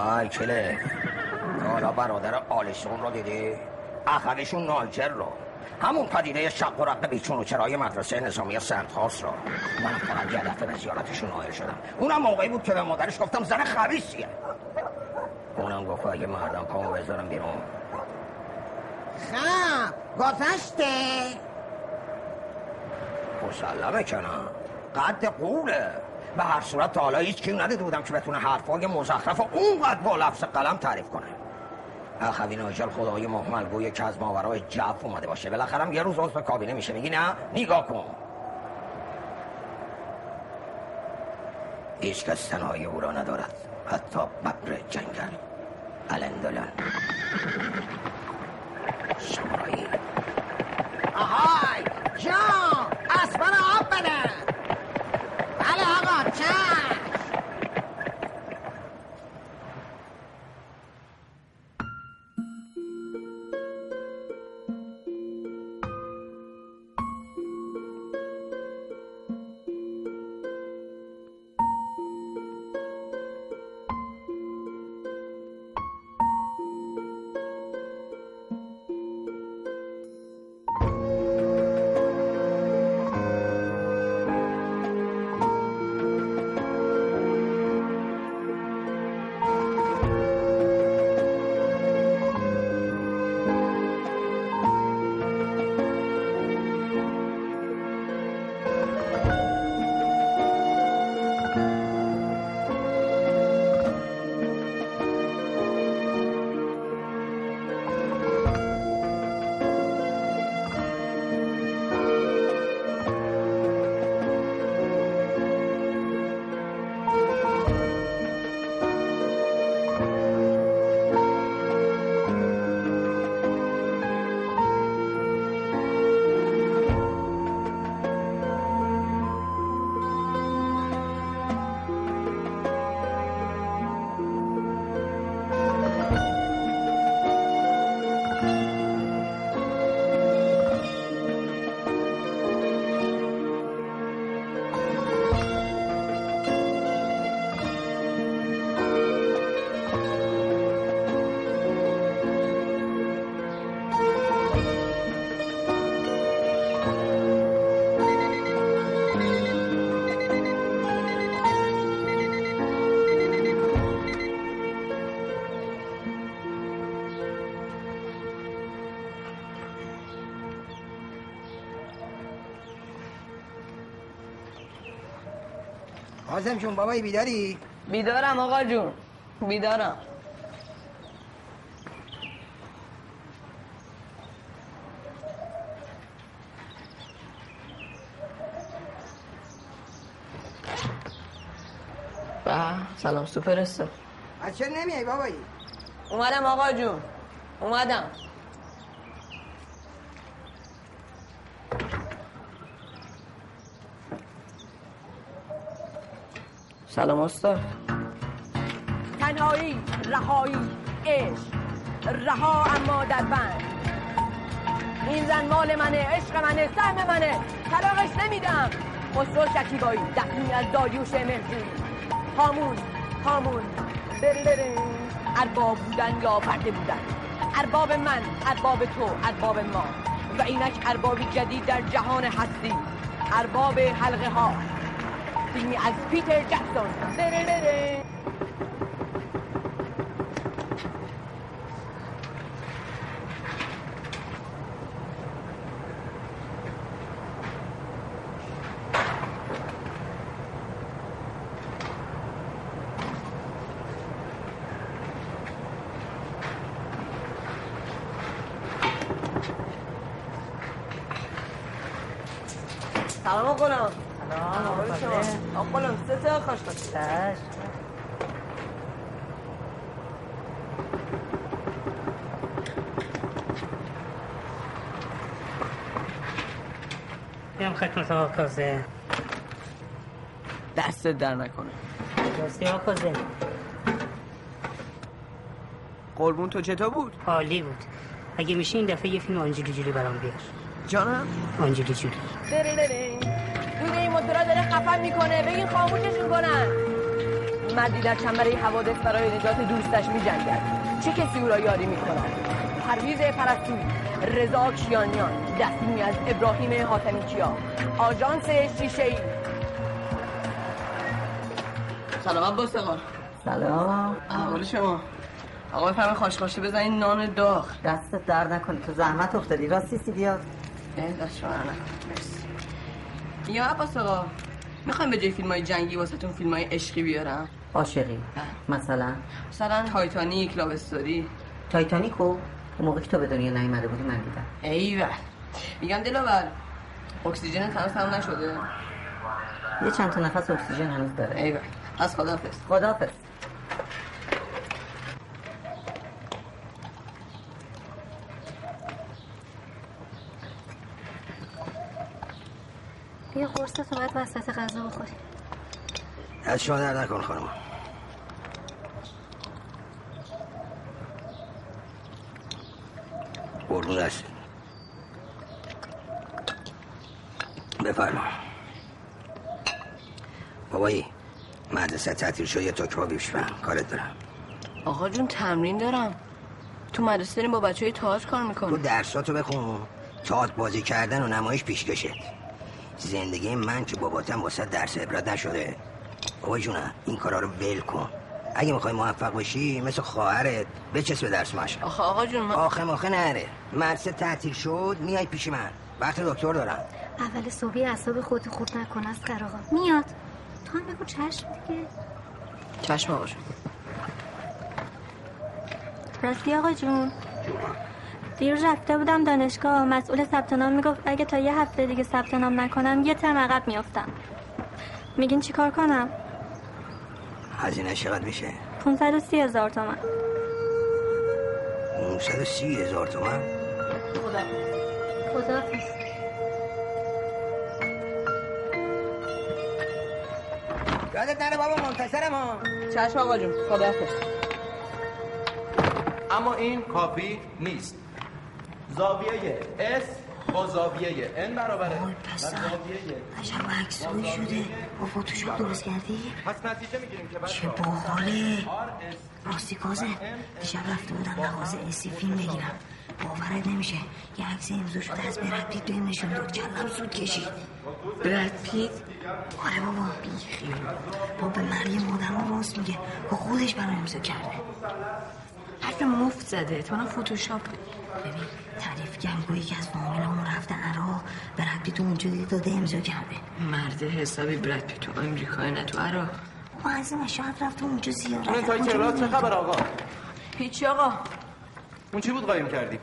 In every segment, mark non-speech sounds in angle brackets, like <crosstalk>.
آی کله حالا برادر آلیسون رو دیدی؟ اخرشون نالجر رو. همون پدیده شق و رق بیچون و چرای مدرسه نظامی سنت خاص رو. من فقط یه دفعه به زیارتشون آیل شدم. اونم موقعی بود که به مادرش گفتم زن خبیسیه اونم گفت اگه مردم پامو بذارم بیرون. خب گذشته. مسلمه کنم قد قوله. به هر صورت تا حالا هیچ کی ندیده بودم که بتونه حرفای مزخرف اونقدر با لفظ قلم تعریف کنه. اخوی ناجل خدای محمل گوی که از ماورای جف اومده باشه. بالاخره یه روز عضو کابینه میشه. میگی نه؟ نگاه کن. هیچ کس تنهای او را ندارد. حتی ببر جنگل. الندلن سامورایی آهای! جان! حازم جون بابایی بیداری؟ بیدارم آقا جون. بیدارم. سلام سوپرستو از چرا نمیای بابایی؟ اومدم آقا جون. اومدم. سلام استاد. تنهایی رهایی عشق. رها اما در بند. این زن مال منه عشق منه سهم منه. طلاقش نمیدم. خسرو شکیبایی دفنی از داریوش مهرجویی هامون هامون برلرین ارباب بودن یا پرده بودن؟ ارباب من ارباب تو ارباب ما. و اینک اربابی جدید در جهان هستی. ارباب حلقه ها فیلمی از پیتر جکسون برلرین سلام آقا سلام آقا سه تا خوش آقا کازه دست در نکنه. راستی آقا کازه قربون تو چطور بود؟ عالی بود. اگه میشه این دفعه یه فیلم آنجلی جولی برام بیار. جانم؟ آنجلی جولی. برلرین دود این موتورا داره خفن می‌کنه بگین خاموششون کنن. مردی در چنبره حوادث برای نجات دوستش می جنگد چه کسی او را یاری می کند پرویز پرستوی رضا کیانیان دستیمی از ابراهیم حاتمی کیا آژانس شیشه ای سلام عباس آقا. سلام. احوال شما. آقا بفرما خشخاشی بزنین نان داغ. دستت درد نکنه تو زحمت افتادی. راستی سیدیات اه دست شما مرسی. یا عباس آقا می‌خوایم به جای فیلم های جنگی واسه تون فیلم های عشقی بیارم؟ عاشقی. مثلا؟ مثلا تایتانیک Love Story. تایتانیکو؟ موقع که تو به دنیا نیومده بودی من دیدم. ایول میگم دلاور اکسیژن هنوز تمام نشده. یه چند تا نفس اکسیژن هنوز داره. ایول پس خدافظ خدافظ یه قرص تو باید وسط غذا بخوری. از شما در نکن خانم. است بفرما. بابایی مدرسه تعطیل شد یه تکبا بیش کارت دارم. آقا جون تمرین دارم. تو مدرسه داریم با بچه های تئاتر کار تو می‌کنیم درساتو بخون. تئاتر بازی کردن و نمایش پیش کشت زندگی من که باباتم واسه درس عبرت نشده. بابا جونم این کارا رو ول کن. اگه می‌خوای موفق باشی مثل خواهرت بچسب به درس مشق آخه آقا جون من آخه ماخه نره. مدرسه تعطیل شد میای پیش من. وقت دکتر دارم. اول صبحی اعصاب خودت خود نکن از آقا. میاد. تو هم بگو چشم دیگه. چشم آقا جون. راستی آقا جون. دیروز رفته بودم دانشگاه. مسئول ثبت نام می‌گفت اگه تا یه هفته دیگه ثبت نام نکنم یه ترم عقب میافتم. میگین چیکار کنم؟ هزینه چقدر میشه؟ 530 هزار تومن. 530 هزار تومن؟ خدا. یادت نره بابا منتصرم ها چشم آقا جون خدافظ اما این کافی نیست. زاویه S با زاویه N برابره. زاویه عجب عکسایی شده. با فوتوشاپ درست کردی؟ پس نتیجه می‌گیریم که چه باحاله. راستی کازه دیشب رفته بودم مغازه اسی فیلم بگیرم. باورت نمیشه. یه عکس امضا شده از برد پیت بهم نشون داد کلم سود کشید. برد پیت؟ آره بابا بیخیال. با به مریم رو راست میگه. با خودش برای امضا کرده. حرف مفت زده. تو فوتوشاپ ببین تعریف کرد گویی که از فامیلمون رفته عراق برد پیت اونجا دیده داده امضا کرده. مرد حسابی برد تو امریکای نه تو عراق. ما عزیزم شاید رفته اونجا زیارت اون تا اونجا کلاس چه. خبر آقا؟ هیچی آقا. اون چی بود قایم کردی؟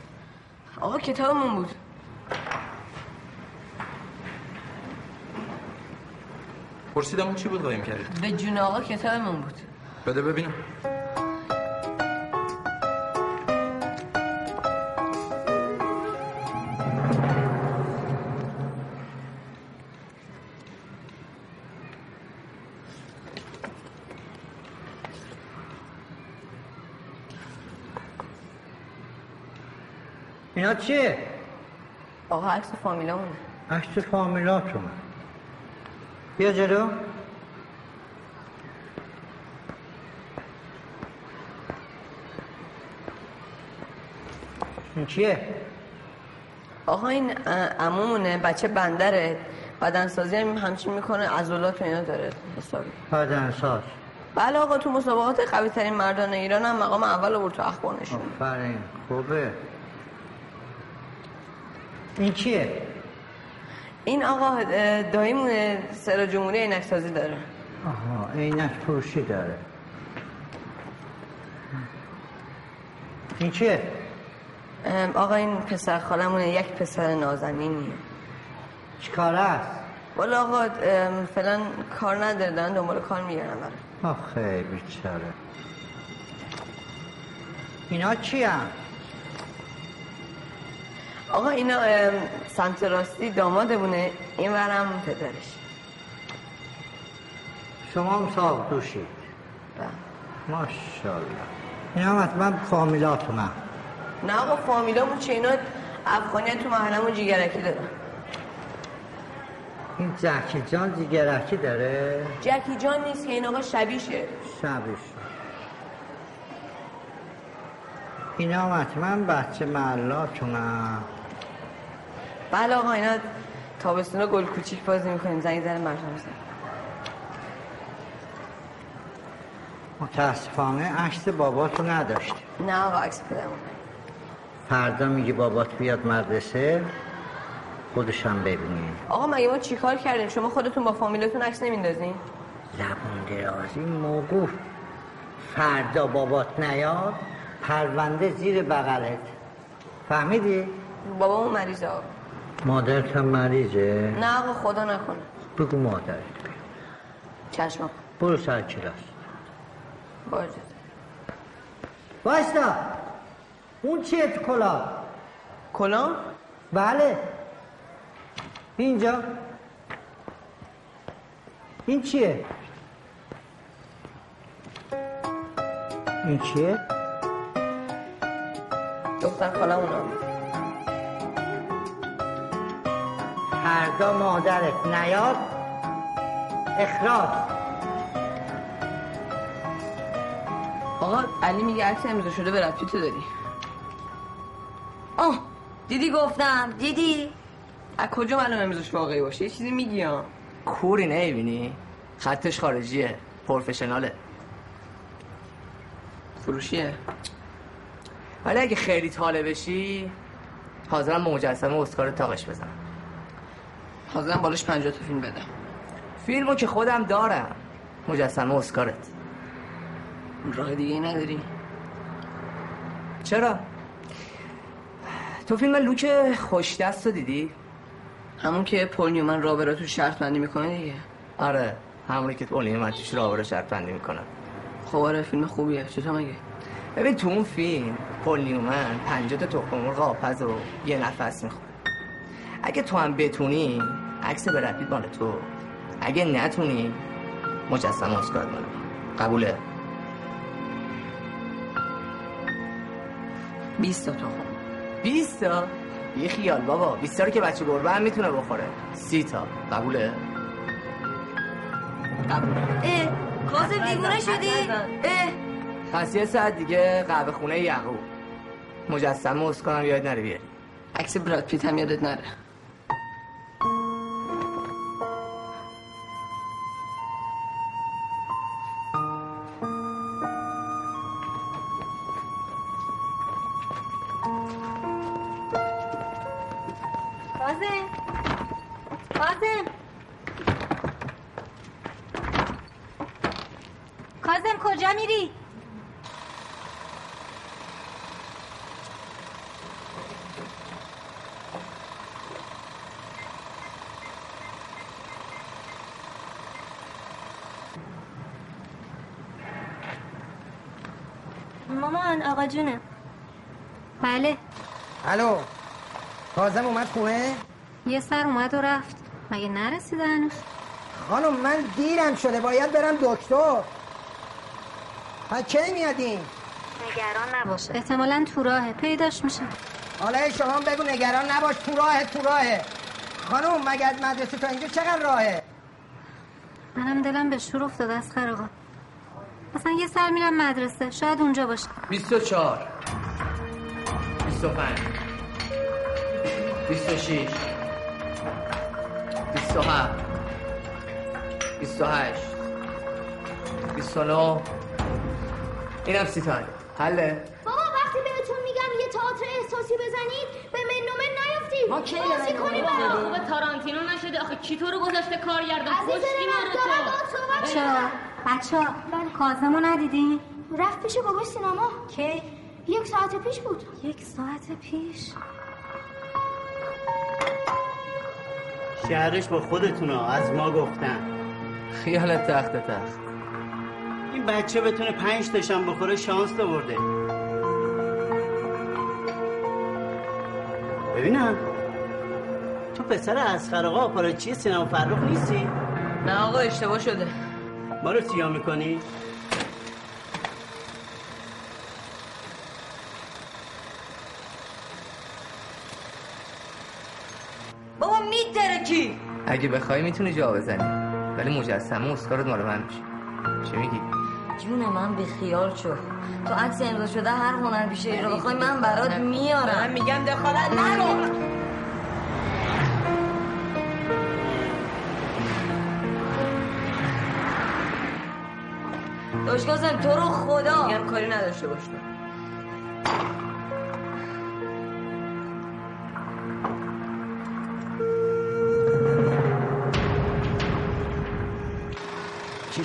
آقا کتابمون بود. پرسیدم اون چی بود قایم کردی؟ به جون آقا کتابمون بود. بده ببینم. اینا چیه؟ آقا عکس فامیلامونه. عکس فامیلاتون بیا جلو. این چیه؟ آقا این عمومونه بچه بندره. بدنسازی هم همچین می‌کنه عضلات و اینا داره. حسابی بدنساز. بله آقا تو مسابقات قوی ترین مردان ایران هم مقام اول آورد تو اخبار نشون آفرین. خوبه. این چیه؟ این آقا اه، داییمونه سر جمهوری عینک سازی داره آها عینک فروشی داره این چیه؟ آقا این پسر خالمونه یک پسر نازنینیه چیکار است؟ والا آقا فعلا کار نداره دارن دنبال کار میگردن برای آخه بیچاره اینا چی هم؟ آقا اینا سمت راستی دامادمونه. این ورم پدرش. شما هم صاحب دوشید. بله. ماشاءالله. این هم حتما فامیلاتونم نه آقا فامیلامون چه؟ اینا افغانی تو محلمون جیگرکی دارن. این جکی جان دیگرکی داره؟ جکی جان نیست که این آقا شبیشه. شبش اینا هم حتما بچه محلاتونم بله آقا اینا تابستونا گل کوچیک بازی می‌کنیم. زنگ زن بزن متاسفانه عکس باباتو نداشت نه آقا عکس پدرم فردا میگی بابات بیاد مدرسه خودشم ببینی آقا مگه ما چیکار کردیم؟ شما خودتون با فامیلتون عکس نمیندازین زبون درازی موقوف فردا بابات نیاد پرونده زیر بغلت. فهمیدی؟ بابامون مریضه آقا. مادرت هم مریضه؟ نه آقا خدا نکنه. بگو مادرت چشم آقا. برو سر کلاس. با اجازه. بایستا اون چیه تو کلا؟ کلا؟ بله. اینجا. این چیه؟ این چیه؟ دختر خالمون فردا مادرت نیاد اخراج. آقا علی میگه عکس امضا شده به رفتی داری. آه دیدی گفتم دیدی؟ از کجا معلوم امضاش واقعی باشه؟ یه چیزی میگی ها. کوری نمی‌بینی؟ خطش خارجیه پروفشناله. فروشیه. ولی اگه خیلی طالع بشی حاضرم به مجسمه اسکار تاقش بزنم. حاضرم بالاش 50 تا فیلم بدم. فیلمو که خودم دارم. مجسمه اسکارت. راه دیگه نداری؟ چرا؟ تو فیلم لوک خوش دست رو دیدی؟ همون که پول نیومن رابرا تو شرط بندی می‌کنه دیگه. آره همونی که پول من توش رابرا شرط بندی می‌کنم خب آره فیلم خوبیه. چطور مگه؟ ببین تو اون فیلم پول نیومن پنجاه تا تخم مرغ آپز رو یه نفس می‌خوره. اگه تو هم بتونی عکس برپید مال تو. اگه نتونی مجسمه اسکار مال. قبوله. 20 تا تخم 20 تا؟ یه خیال بابا. 20 تا رو که بچه گربه هم می‌تونه بخوره. 30 تا. قبوله. اه کازم دیوونه شدی؟ اه. پس یه ساعت دیگه قهوه خونه یعقوب مجسمه اسکارم یاد نره بیاری. عکس براد پیت هم یادت نره. آقا جونه. بله. الو. کازم اومد خونه یه سر اومد و رفت. مگه نرسیده هنوز؟ خانم من دیرم شده. باید برم دکتر. ها کی میادین؟ نگران نباشه. احتمالا تو راهه. پیداش میشه. حالا شما بگو نگران نباش. تو راهه تو راهه. خانم مگر مدرسه تا اینجا چقدر راهه؟ منم دلم به شور افتاده از خراقا مثلا یه سر میرم مدرسه. شاید اونجا باشه. 24 25 26 27 28 29 اینم سی تا. حله. بابا وقتی بهتون میگم یه تئاتر احساسی بزنید به من نومن نیافتید ما کی بازی من برام. خوبه تارانتینو نشده. آخه کی تو رو گذاشته کارگردان؟ من ما رو تو؟ بچه ها کازمو ندیدین؟ رفت پیش بابا سینما کی؟ یک ساعت پیش بود یک ساعت پیش شهرش با خودتونا از ما گفتن خیالت تخت تخت این بچه بتونه پنج تاشم بخوره شانس آورده ببینم تو پسر اسخر آقا آپاراچی سینما فرخ نیستی؟ نه آقا اشتباه شده ما رو سیاه می‌کنی؟ بابا میتره کی اگه بخوای می‌تونی جا بزنی. ولی مجسمه اسکارت مال من میشه. چی میگی؟ جون من بی خیال شو. تو عکس امضا شده هر هنر پیشه رو بخوای من برات میارم. من میگم دخالت نرو داشت کازم تو رو خدا میگم کاری نداشته باش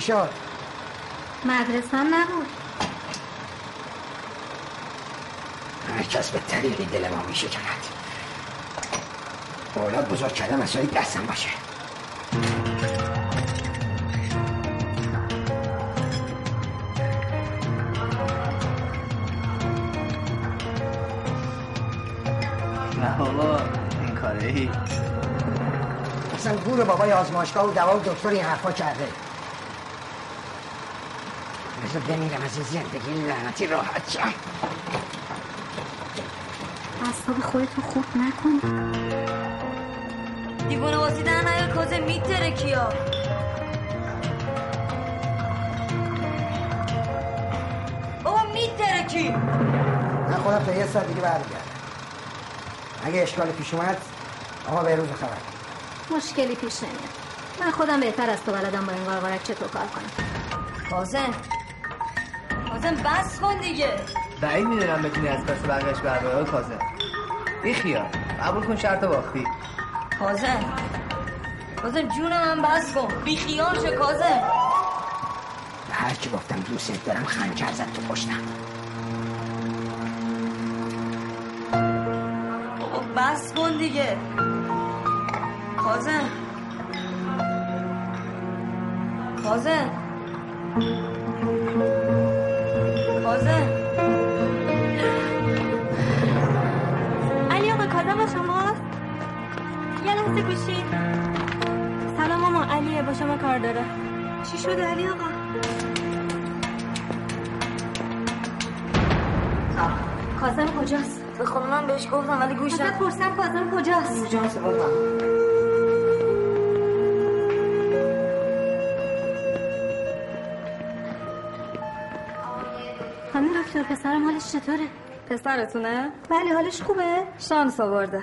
شد؟ مدرسه هم نبود. هر کس به طریقی دل ما میشه کند اولاد بزرگ کردن مسئله دستم باشه. نه بابا این کاره ای اصلا گور بابای آزمایشگاه و دوا و دکتر این حرفا کرده. بمیرم از این زندگی لعنتی راحت شم اصاب خودتو خوب نکن دیوونه بازی در نیار کازه میتره کیا بابا میتره کی من خودم تا یه ساعت دیگه برمیگردم اگه اشکال پیش اومد آقا به روز خبر مشکلی پیش نمیاد من خودم بهتر از تو بلدم با این قارقارک چطور کار کنم کازم کازم بس کن دیگه. بعید می‌دونم بتونی از پس بقیش برداره کازم. بی خیال. قبول کن شرط باختی. کازم. کازم جون من بس کن. بی خیال شو کازم. هر کی گفتم دوست دارم خنجر زد تو پشتم. بس کن دیگه. کازم. کازم. با شما کار داره. چی شده علی آقا؟ کازم کجاست؟ به من بهش گفتم ولی گوش نداد. پرسم کازم کجاست؟ کجاست بابا خانم دکتر پسرم حالش چطوره؟ پسرتونه؟ بله حالش خوبه. شانس آورده.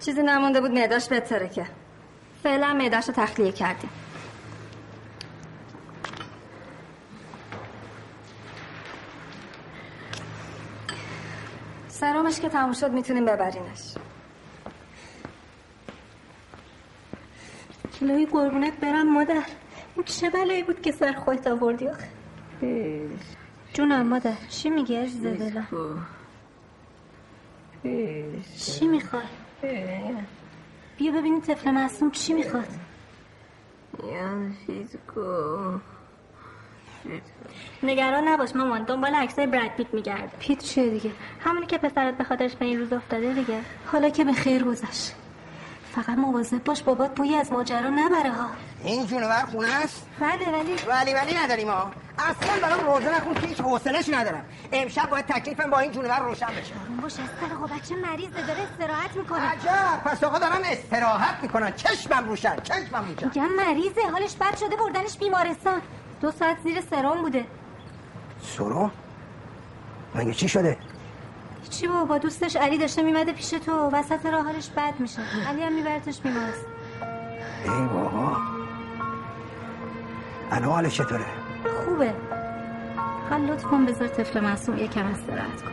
چیزی نمونده بود معداش بهتره که فعلا معداش رو تخلیه کردیم. سرامش که تموم شد می‌تونیم ببرینش. الهی قربونت برم مادر. این چه بلایی بود که سر خودت آوردی آخه؟ جونم مادر. چی میگی عزیز دلم چی می‌خواد بیا ببینیم طفل معصوم چی می‌خواد. نگران نباش مامان دنبال عکسای براد پیت میگرد پیت چیه دیگه؟ همونی که پسرت به خاطرش به این روز افتاده دیگه. حالا که به خیر گذشت. فقط مواظب باش بابات بوی از ماجرا نبره ها. این جونور خونه است؟ بله ولی ولی ولی نداریم ها اصلا برام روزه نخون که هیچ حوصلش ندارم. امشب باید تکلیفم با این جونور روشن بشه. باش از آقا بچه مریضه داره استراحت می‌کنه. عجب پس آقا دارم استراحت می‌کنن چشمم روشن چشمم روشن میگم مریضه حالش بد شده بردنش بیمارستان. دو ساعت زیر سرم بوده. سرو مگه چی شده؟ چی بابا دوستش علی داشته میمده پیش تو. وسط راه حالش بد میشه. علی هم میبرتش بیمارستان ای بابا. الان حالش چطوره؟ خوبه. خواهد لطف کن بذار طفل معصوم یکم استراحت کن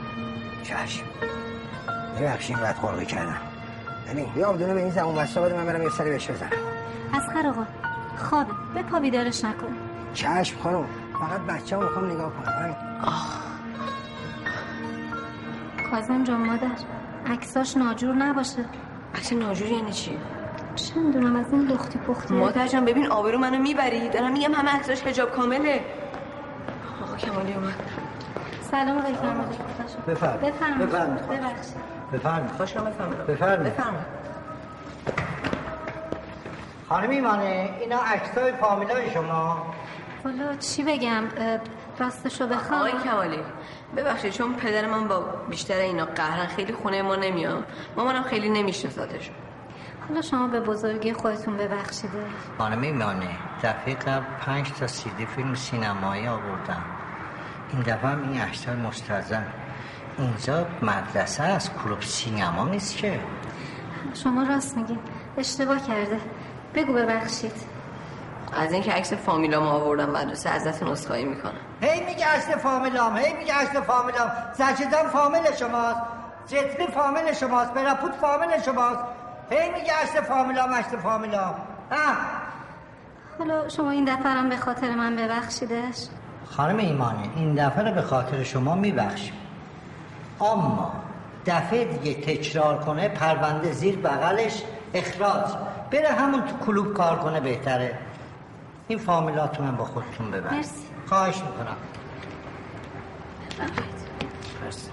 چشم. ببخشید بد خلقی کردم. ببین بیا بدونه به این زمان بسته بده من برم یه سری بهش بزنم. از آقا. خوابه. به پا بیدارش نکن. چشم خانم. فقط بچه ها می‌خوام نگاه کنم همین. کازم جان مادر عکساش ناجور نباشه. عکس ناجور یعنی چی؟ چه می‌دونم از این لختی پختی مادر جان ببین آبرو منو می‌بری. دارم میگم همه عکساش حجاب کامله. آقا کمالی اومد. سلام آقای فرمانده بفرم بفرمایید. بفرمایید. ببخشید. بفرمایید. خوش بفرمایید بفرمایید. بفرمایید. خانم ایمانه اینا عکسای فامیلای شما. والا چی بگم؟ راستشو بخوام. آقای کمالی ببخشید چون پدر من با بیشتر اینا قهرن خیلی خونه ما نمیام. مامانم خیلی نمیشناسادشون حالا شما به بزرگی خودتون ببخشیده. خانم ایمانه دفعه قبل پنج تا سیدی فیلم سینمایی آوردم. این دفعه هم این اشتر مستزن اینجا مدرسه از کلوب سینما نیست که. شما راست میگین. اشتباه کرده. بگو ببخشید. از اینکه عکس فامیلام آوردم مدرسه ازتون عذرخواهی می‌کنم. هی میگه اصل فامیلام هی میگه اصل فامیلام. زجدان فامیل شماست. جتلی فامیل شماست. براپوت فامیل شماست. هی میگه اصل فامیلام اصل فامیلام. اه حالا شما این دفعه هم به خاطر من ببخشیدش. خانم ایمانه این دفعه رو به خاطر شما میبخشیم. اما دفعه دیگه تکرار کنه پرونده زیر بغلش اخراج. بره همون تو کلوب کار کنه بهتره. این فامیلاتون هم با خودتون ببرید مرسی. خواهش می‌کنم. مرسی.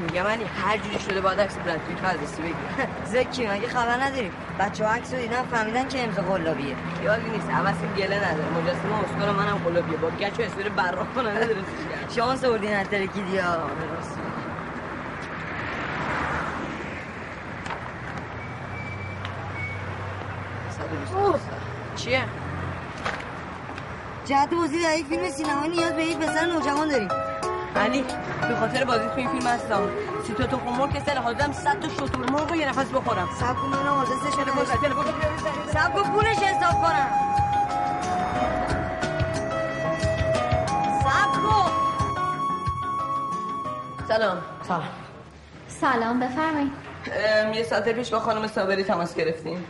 میگم علی هر جوری شده باید عکس برد پیت بررسی بگیرم. زکی مگه خبر نداری بچه ها عکس رو دیدن فهمیدن که امضا قلابیه. خیالی نیست عوض گله نداره. مجسمه اسکار منم قلابیه. با گچ و اسپری براق کننده درستش کرد. شانس آوردین از ترکیدی چیه؟ جهت بازی در یک فیلم سینمایی نیاز به یک پسر نوجوان داریم علی به خاطر بازی تو این فیلم هستم. سی تا تخم مرغ که سر حاضرم صد تا شطور مرغ رو یه نفس بخورم. سب کن من رو تلفن. سب کن پولش حساب کنم. سب کن. سلام. سلام سلام بفرمایید یه ساعت پیش با خانم صابری تماس گرفتیم.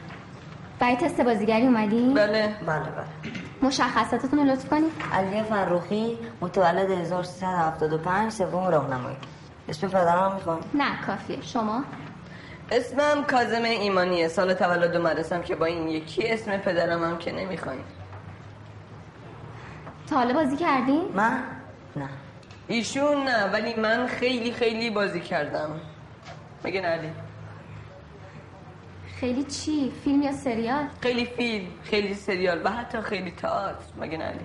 برای تست بازیگری اومدی؟ بله. بله بله. مشخصاتتون رو لطف کنید. علی فرخی متولد 1375 سوم راهنمایی. اسم پدرم می‌خوام؟ نه کافیه. شما؟ اسمم کازم ایمانیه. سال تولد مدرسم که با این یکی اسم پدرم هم که نمی‌خواین. تا حالا بازی کردین؟ من؟ نه. ایشون نه ولی من خیلی خیلی بازی کردم. مگه نه علی. خیلی چی؟ فیلم یا سریال؟ خیلی فیلم خیلی سریال و حتی خیلی تئاتر مگه نه؟ علی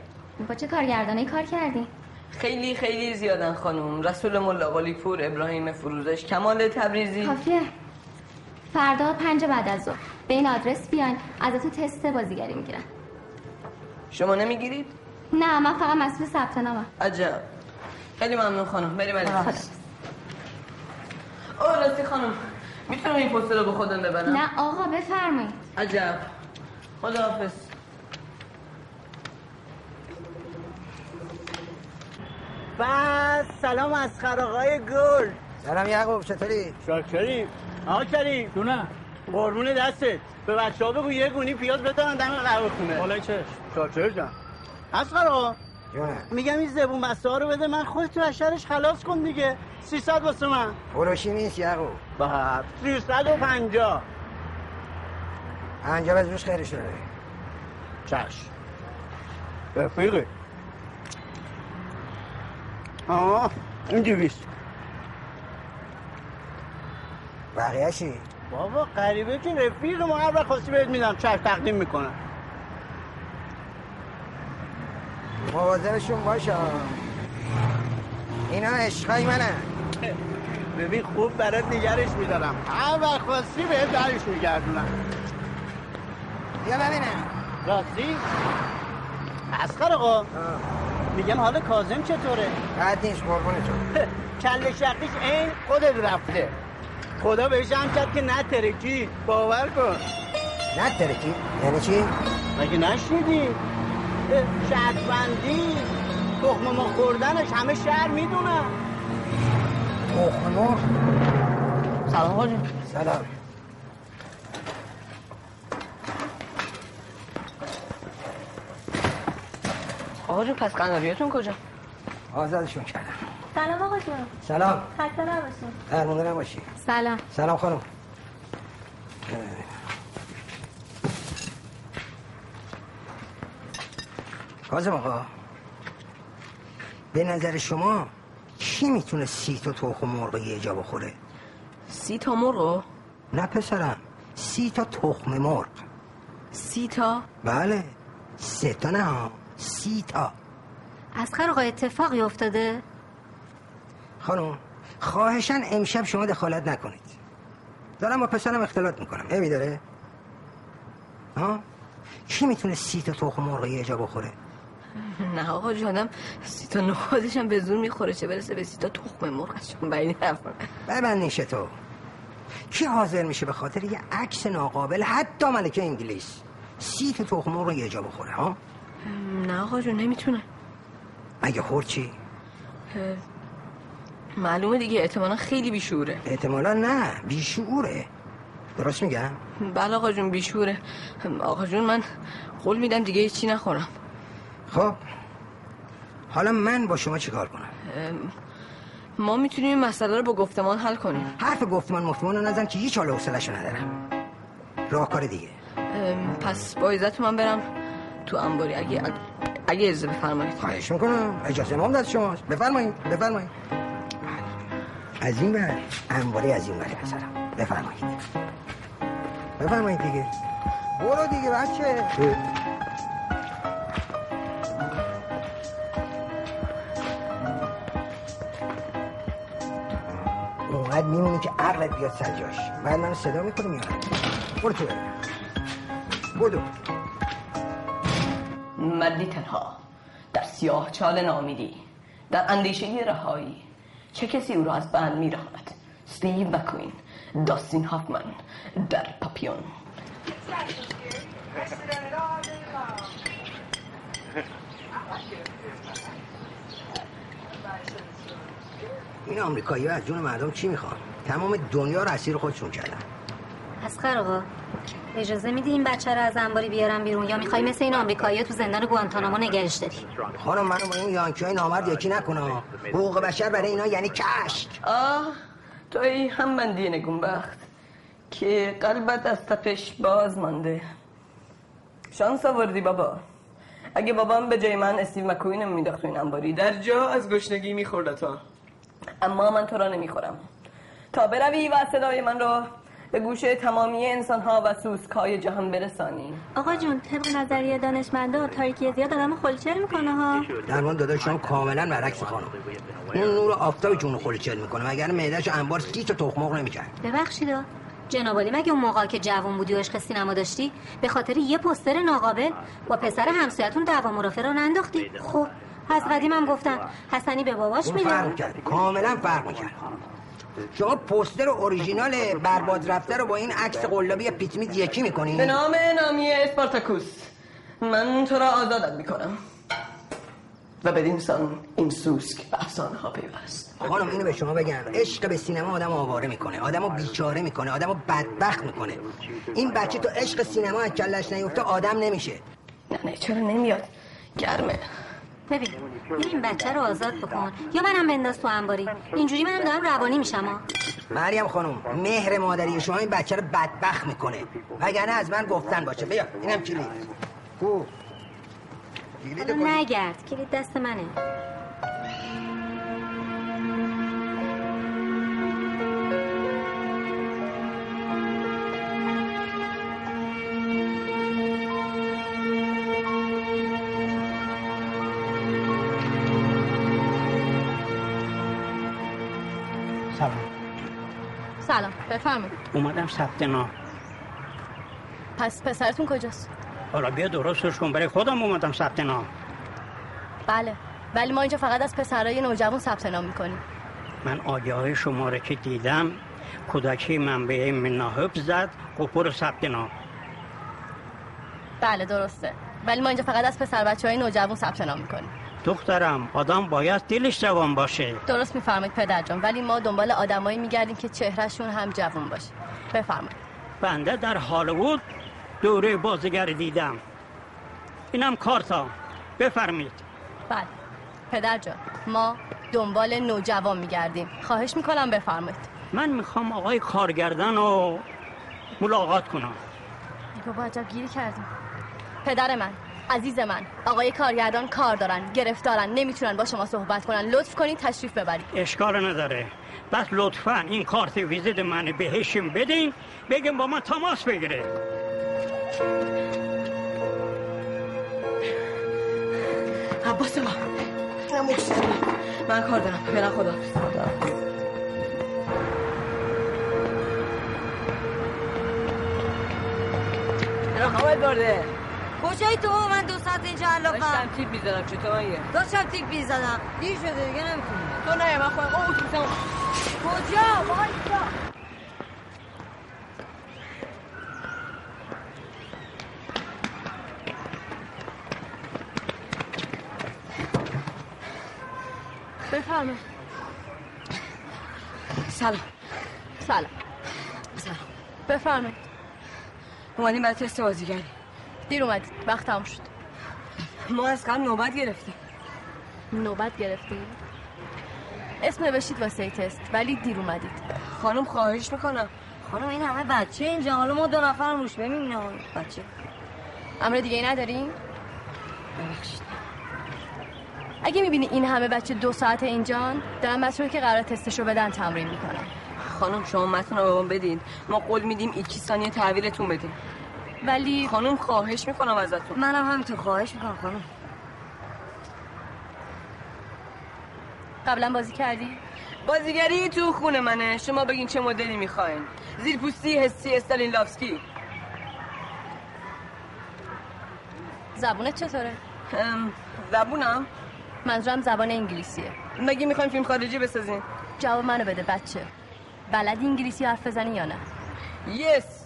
با چه کارگردانی کار کردی؟ خیلی خیلی زیادن خانم. رسول ملا پور ابراهیم فروزش کمال تبریزی. کافیه. فردا پنج بعد از ظهر. به این آدرس بیاین. ازتون تست بازیگری می‌گیرن شما نمی‌گیرید؟ نه من فقط مسئول ثبت نامم. عجب. خیلی ممنون خانم. بریم. اوه راستی خانم. می‌تونم این پست رو به خودم ببرم؟ نه آقا بفرمایید. عجب. خداحافظ. بس سلام از خراقای گل. سلام یعقوب چطوری؟ شاکریم آقا کریم دونه. قربون دستت. به بچه ها بگو یه گونی پیاز بتارن دم قهوه خونه. بالای چش شاکر جان. از خراقا میگم این زبون بسته ها رو بده من خودت تو از شرش خلاص کن دیگه. 300 واسه من. فروشی نیست یعقوب. بعد 350 انجام از روش خیلی شده. چشم رفیقی. آه این دویست. بقیه چی؟ بابا غریبه که رفیق ما هر وقت خواستی بهت میدم. چشم تقدیم می‌کنم. مواظبشون باشه. اینا عشقای منه ببین خوب برات نگرش میدارم. هر وقت خواستی بهت درش میگردونم. بیا ببینم. راستی؟ اسخر آقا. میگم حالا کازم چطوره؟ بد نیست قربونتون <laughs> کل شقیش این خودت رفته. خدا بهش هم کرد که نترکی باور کن. نه ترکی؟ یعنی چی؟ مگه نشنیدی؟ شرطبندی تخم ما خوردنش همه شهر می‌دونن. تخم مرغ؟ سلام حاجی سلام. آقا جو پس قناریاتون کجا؟ آزادشون کردم. سلام آقا جون سلام. خسته نباشین. درمونده نباشی. سلام. سلام خانم. کازم آقا. به نظر شما کی می‌تونه سی تا تخم مرغ یه جا بخوره؟ سی تا مرغ؟ نه پسرم سی تا تخم مرغ. سی تا؟ بله سه تا نه. سی تا. از آقا اتفاقی افتاده؟ خانم خواهشن امشب شما دخالت نکنید. دارم با پسرم اختلاط می‌کنم. عیبی داره؟ ها؟ کی می‌تونه سی تا تخم مرغ یه جا بخوره؟ نه آقا جانم سی تا نخودش هم به زور می‌خوره چه برسه به سی تا تخم مرغ از چون بعید نفر ببند نیشه تو. کی حاضر میشه به خاطر یه عکس ناقابل حتی ملکه انگلیس؟ سی تا تخم مرغ یه جا بخوره ها؟ نه آقا جون نمی‌تونه مگه خور چی؟ معلومه دیگه احتمالا خیلی بیشوره. احتمالا نه بیشعوره درست میگم؟ بله آقا جون بیشوره. آقا جون من قول میدم دیگه هیچی نخورم. خب. حالا من با شما چیکار کنم؟ ما می‌تونیم این مسئله رو با گفتمان حل کنیم. حرف گفتمان مفتمان رو نزن که هیچ حال حوصله‌شو ندارم. راهکار دیگه. ام، پس با عزت من برم تو انباری. اگه اگه اجازه بفرمایید. خواهش می‌کنم. اجازه ما دست شماست. بفرمایید بفرمایید. از این بر انباری از این بر پسرم. بفرمایید. بفرمایید دیگه. برو دیگه بچه. عقلت بیاد سر جاش بعد منو صدا می‌کنی میارم برو تو بریم. بودو مردی تنها در سیاه چال نامیدی در اندیشه رهایی چه کسی او را از بند میراند استیو مکوین داستین هافمن در پاپیون این آمریکایی از جون مردم چی می‌خوان تمام دنیا رو اسیر خودشون کردن. اسخر آقا. اجازه میدی این بچه رو از انباری بیارم بیرون؟ یا می‌خوای مثل این آمریکایی تو زندان گوانتانامو نگرش داری؟ خانم منو با این یانکی نامرد یکی نکنه حقوق بشر برای اینا یعنی کشک آه تو ای هم مندی نگونبخت که قلبت از تپش باز مانده. شانس آوردی بابا. اگه بابام به جای من استیو مکوین رو میداخت تو این انباری در جا از گشنگی می‌خورد تا. اما من تو را نمی‌خورم. تا بروی و صدای من را به گوش تمامی انسان ها و سوسکای جهان برسانی. آقا جون طبق نظریه دانشمندا تاریکی زیاد آدم خلچل می‌کنه ها. در مورد داداش شما کاملا برعکس خانم. اون نور آفتاب جون خلچل می‌کنه مگر معدهش انبار سی تا تخم مرغ نمی‌کرد. ببخشید جنابالی مگه اون موقع که جوان بودی و عشق سینما داشتی به خاطر یه پستر ناقابل با پسر همسایتون دعوا مرافعه رو ننداختی؟ خب. از قدیم هم گفتن حسنی به باباش میده کاملا فرق می‌کرد. شما پوستر اوریژینال برباد رفته رو با این عکس قلابی پیتمیت یکی می‌کنی؟ به نام نامی اسپارتاکوس. من تو را آزادت می‌کنم. و بدین سان این سوسک به افسانه ها پیوست. خانم اینو به شما بگم. عشق به سینما آدم آواره می‌کنه. آدم بیچاره می‌کنه. آدم بدبخت می‌کنه. این بچه تو عشق سینما از کلش نیفته آدم نمیشه. نه نه چرا نمیاد؟ گرمه. ببین یا این بچه رو آزاد بکن. یا منم بنداز تو انباری. اینجوری منم دارم روانی میشم ها مریم خانم مهر مادری شما این بچه رو بدبخت می‌کنه. وگرنه از من گفتن باشه. بیا اینم کلید. کو نگرد کلید دست منه. اومدم ثبت نام. پس پسرتون کجاست؟ حالا بیا درستش کن برای خودم اومدم ثبت نام. بله ولی ما اینجا فقط از پسرای نوجوان ثبت نام می‌کنیم. من آگه های شما رو که دیدم کودکی من به من حفظ زد برو ثبت نام. بله درسته. ولی ما اینجا فقط از پسر بچه های نوجوان ثبت نام می‌کنیم. دخترم آدم باید دلش جوان باشه. درست میفرمایید پدر جان ولی ما دنبال آدمایی میگردیم که چهرهشون هم جوان باشه. بفرمایید. بنده در هالیوود دوره بازیگر دیدم. اینم کارتا. بفرمید بله. پدر جان ما دنبال نوجوان میگردیم. خواهش می‌کنم بفرمایید. من می‌خوام آقای کارگردان رو ملاقات کنم. ای بابا عجب گیری کردیم. پدر من عزیز من آقای کارگردان کار دارن گرفتارن نمی‌تونن با شما صحبت کنن. لطف کنید تشریف ببرید. اشکال نداره. بس لطفا این کارت ویزیت من بهشیم بدین بگم با من تماس بگیره. عباس ما. من کار دارم. برم خدا. خدا برده. کجایی تو؟ من دو ساعت اینجا علافم داشتم تیپ می‌زدم چطور مگه داشتم تیپ می‌زدم. دیر شده دیگه نمی‌تونی. تو نه من خودم. او اتوبوسم کجا؟ وایسا بفرمه سلام. سلام. سلام. بفرمه اومدیم برای تست بازیگری. دیر اومدید وقت تموم شد ما از قبل نوبت گرفتیم نوبت گرفتی اسم نوشتید واسه تست ولی دیر اومدید خانم خواهش می‌کنم خانم این همه بچه اینجا حالا ما دو نفرم روش ببینیم بچه امر دیگه ای ندارین ببخشید اگه می‌بینی این همه بچه دو ساعت اینجان دارن بچه که قرار تستشو بدن تمرین می‌کنن خانم شما متن رو به بدین ما قول میدیم ایکی ثانیه تحویلتون بدیم ولی خانم خواهش می‌کنم ازتون. منم همینطور خواهش می‌کنم خانم. قبلا بازی کردی؟ بازیگری تو خونه منه. شما بگین چه مدلی می‌خواین. زیرپوستی حسی استالین لافسکی زبونت چطوره؟ زبونم. منظورم زبان انگلیسیه. مگه می‌خوایم فیلم خارجی بسازین؟ جواب منو بده بچه. بلد انگلیسی حرف بزنی یا نه؟ یس.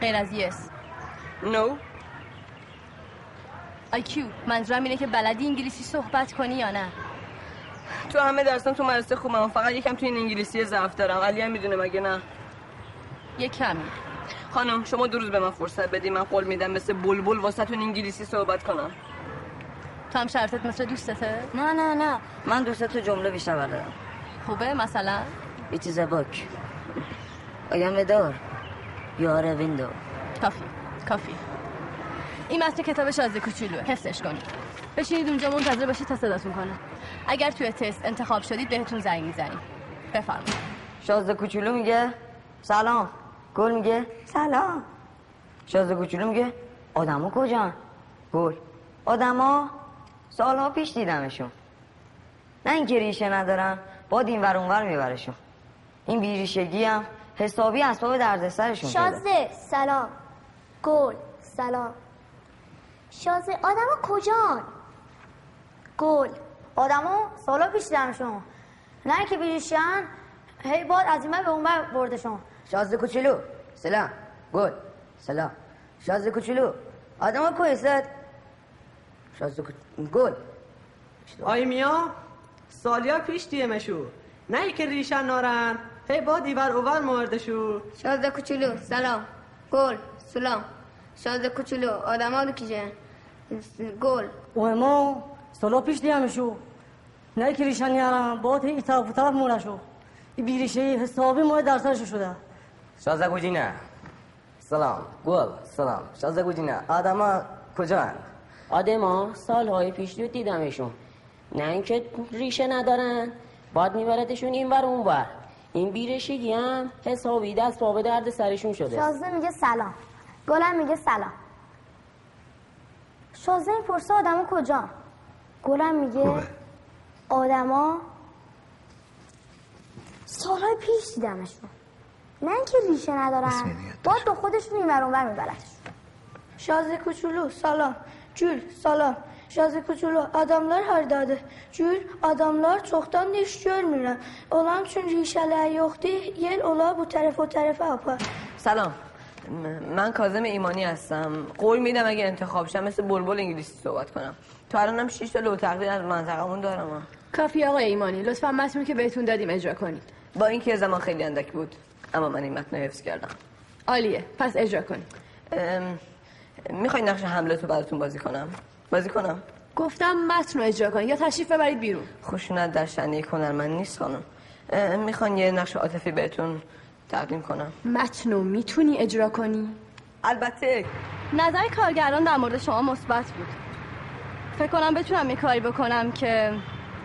غیر از یس. نو آیکیو منظورم اینه که بلدی انگلیسی صحبت کنی یا نه؟ تو همه درسان تو مدرسه خوبم فقط یکم تو این انگلیسی ضعف دارم. علی هم می‌دونه مگه نه؟ یه کمی. خانم شما دو روز به من فرصت بدی. من قول میدم مثل بلبل واسهتون انگلیسی صحبت کنم. تو هم شرطت مثل دوستته؟ نه نه نه. من دوست تو جمله بیشتر بلدم. خوبه؟ مثلا؟ It is a book. I am a door. You are a window. کافی. کافی. این متن کتاب شازده کوچولوه. حفظش کنید. بشینید اونجا منتظر باشید تا صداتون کنه. اگر توی تست انتخاب شدید بهتون زنگ می‌زنیم. بفرمایید. شازده کوچولو میگه؟ سلام. گل میگه؟ سلام. شازده کوچولو میگه؟ آدما کجان؟ گل. آدما سالها پیش دیدمشون. نه اینکه ریشه ندارن باد این ور اونور میبرشون. این بیریشگی هم حسابی اسباب دردسرشون شازده سلام. گل سلام. شازده آدما کجان؟ گل. آدما سالا پیش دیدمشون نه اینکه بیریشن هی باد از این به اون بردشون شازده کوچولو سلام. گل سلام. شازده کوچولو آدم کویست شازده کوچولو گل. آی میا سالیا پیش دیمشو نه که ریشن نارن هی با دیور اوور موردشو شازده کوچولو سلام. گل سلام. شازده کوچولو آدم رو کیجه. گل. و ما سالا پیش دیمشو. نه که ریشن یارم با تی طرف و طرف مونشو. این بیریشه حسابی ماه درسرشو شده. شازده گوجینه سلام. گل. سلام. شازده گوجینه آدما کجان؟ آدما سالهای پیش دو دیدمشون. نه اینکه ریشه ندارن. باد میبردشون این ور اون ور. این بیرشگی هم حسابی دست پا به درد سرشون شده. شازده میگه سلام. گلم میگه سلام. شازده این پرسه آدما کجا؟ گلم میگه آدما سالهای پیش دیدمشون. نه اینکه ریشه ندارن. باد با خودشون این ور اون ور میبردشون شازده کوچولو سلام. جول سلام. Şazı kuçulu adamlar hardadır. Gül adamlar çoxdan iş görmürlər. Olan üçün rişələr yoxdur. Yel ola bu tərəf o tərəfə apar. سلام. م- من کازم ایمانی هستم. قول میدم اگه انتخاب شم مثل بلبل انگلیسی صحبت کنم. تو الانم 6 سال و تقدیر از منطقمون دارم. کافی آقای ایمانی. لطفا متنی که بهتون دادیم اجرا کنید با اینکه زمان خیلی اندک بود اما من این متن رو حفظ کردم. عالیه. پس اجرا کنید می‌خوای نقش حمله تو براتون بازی کنم؟ بازی کنم؟ گفتم متن رو اجرا کنید یا تشریف ببرید بیرون. خشونت در شأن یک هنرمند نیست خانم. می‌خوان یه نقش عاطفی بهتون تقدیم کنم. متن رو می‌تونی اجرا کنی؟ البته. نظر کارگران در مورد شما مثبت بود. فکر کنم بتونم یه کاری بکنم که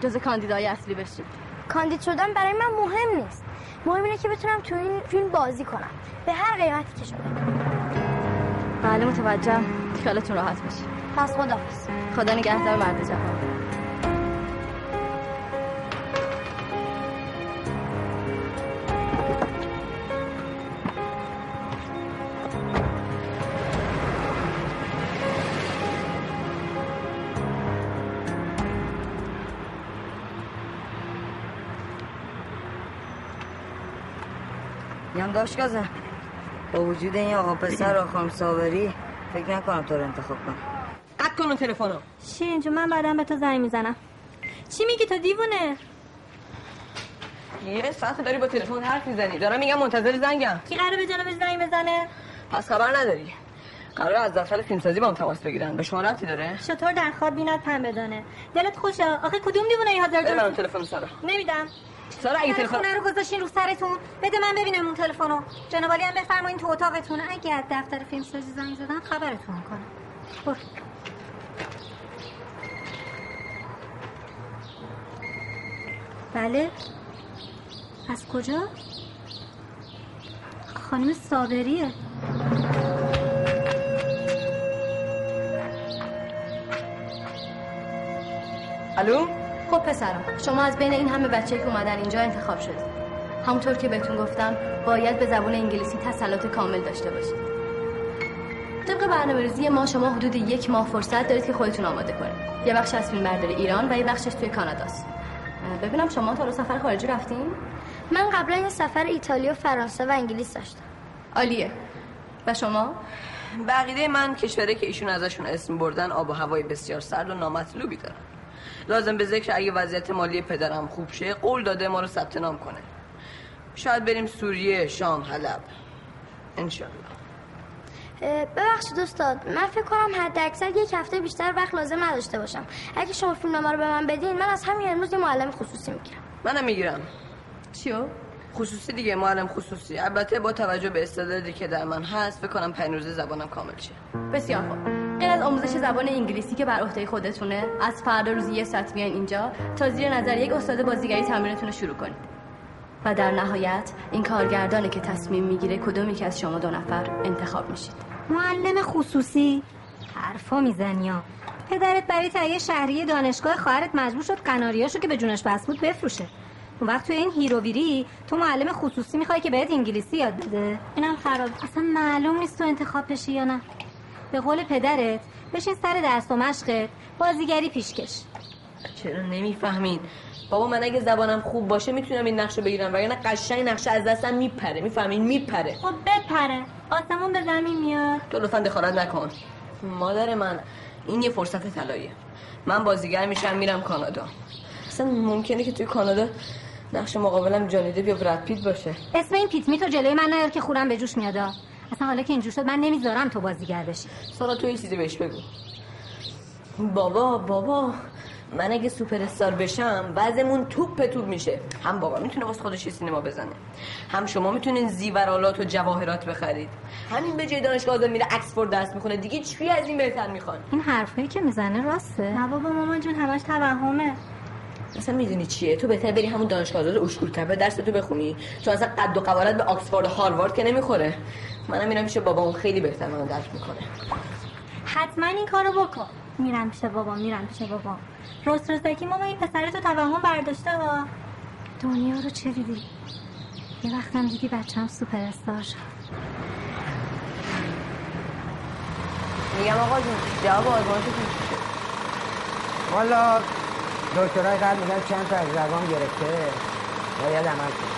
جز کاندیدای اصلی بشید کاندید شدن برای من مهم نیست. مهم اینه که بتونم تو این فیلم بازی کنم. به هر قیمتی که شده. بله متوجهم خیالتون راحت باشه. پس خداحافظ. خدا نگهدار مرد جوان. داشت گازم با وجود این آقا پسر و خانم صابری فکر نکنم تو رو انتخاب کنم. قطع کن اون تلفنو. شیرین جون من بعدا به تو زنگ می‌زنم. چی میگی تو دیوونه؟ یه ساعت داری با تلفن حرف می‌زنی. دارم میگم منتظر زنگم. کی قراره به جانب زنگ بزنه؟ پس خبر نداری. قرار از دفتر فیلمسازی با هم تماس بگیرن. به شما ربطی داره؟ چطور در خواب بینات پن بدانه دلت خوشه؟ آخه کدوم دیوونه ای حاضر تلفن سارا نمیدم. سارا اگه تلفن خونه رو گذاشتین رو سرتون؟ بده من ببینم اون تلفنو. جنابالی هم بفرمایین تو اتاقتون. اگه از دفتر فیلم سازی زنگ زدن خبرتون می‌کنم برو. بله. از کجا؟ خانم صابریه. الو؟ خب پسرم شما از بین این همه بچه که اومدن اینجا انتخاب شدید همونطور که بهتون گفتم باید به زبان انگلیسی تسلط کامل داشته باشید. طبق برنامه ریزی ما شما حدود یک ماه فرصت دارید که خودتون آماده کنید. یه بخش از فیلم برداری ایران و یه بخشش توی کاناداست. ببینم شما تا رو سفر خارجی رفتین؟ من قبلا یه سفر ایتالیا و فرانسه و انگلیس داشتم. عالیه. و شما؟ بقیده من کشوره که ایشون ازشون اسم بردن آب و هوای بسیار سرد و نامطلوبی دارن. لازم به ذکر اگه وضعیت مالی پدرم خوب شه قول داده ما رو ثبت نام کنه. شاید بریم سوریه شام حلب. انشالله. اه، ببخشید استاد من فکر کنم حد اکثر یک هفته بیشتر وقت لازم نداشته باشم. اگه شما فیلمنامه رو به من بدین من از همین امروز یه معلم خصوصی می‌گیرم. منم می‌گیرم. چیو؟ خصوصی دیگه معلم خصوصی. البته با توجه به استعدادی که در من هست فکر کنم پنج روزه زبانم کامل شه. بسیار خوب. آموزش زبان انگلیسی که بر عهده خودتونه از فردا روزی یه ساعت بیاین اینجا تا زیر نظر یک استاد بازیگری تمرینتون رو شروع کنید و در نهایت این کارگردانه که تصمیم می‌گیره کدومی که از شما دو نفر انتخاب میشید. معلم خصوصی. حرفا می‌زنی ها. پدرت برای تهیه شهری دانشگاه خواهرت مجبور شد قناریاشو که به جونش بس بود بفروشه. اون وقت توی این هیروویری تو معلم خصوصی می‌خوای که بهت انگلیسی یاد بده. اینم خراب. اصلا معلوم نیست تو انتخاب بشی یا نه. به قول پدرت بشین سر درس و مشقت بازیگری پیشکش چرا نمی‌فهمین؟ بابا من اگه زبانم خوب باشه می‌تونم این نقشه بگیرم وگرنه قشنگ نقشه از دستم میپره. می‌فهمین؟ میپره. خب بپره. آسمون به زمین میاد. تو لطفا دخالت نکن. مادر من این یه فرصت طلاییه. من بازیگر میشم میرم کانادا. اصلا ممکنه که توی کانادا نقش مقابلم جانی دپ یا براد پیت باشه. اسم این پیت میتو جلوی من نیار که خورم به جوش میاد. اصلا حالا که اینجور شد من نمی‌ذارم تو بازیگر بشی. سارا تو یه چیزی بهش بگو. بابا بابا من اگه سوپر استار بشم وضعمون توپ توپ میشه. هم بابا می‌تونه واسه خودش یه سینما بزنه. هم شما می‌تونین زیورالات و جواهرات بخرید. همین به جای دانشگاه آزاد میره اکسفورد درس می‌خونه. دیگه چی از این بهتر می‌خوان؟ این حرفایی که می‌زنه راسته. نه بابا مامان جون همش توهمه. اصلا می‌دونی چیه؟ تو بهتر بری همون دانشگاه آزاد اشکول تپه درس تو بخونی. چون اصلا قد و قوارت به آکسفورد و هاروارد که نمی‌خوره. منم میرم پیش بابا اون خیلی بهتر منو درک می‌کنه. حتما این کارو بکن. میرم پیش بابا میرم پیش بابا راست راستکی ماما این پسر تو توهم برداشته ها. دنیا رو چه دیدی؟ یه وقتم دیدی بچم سوپر استار شد. میگم آقا جون جواب آزمایش والا دکترای قبل میگن چند تا از زبان گرفته. باید عمل کنه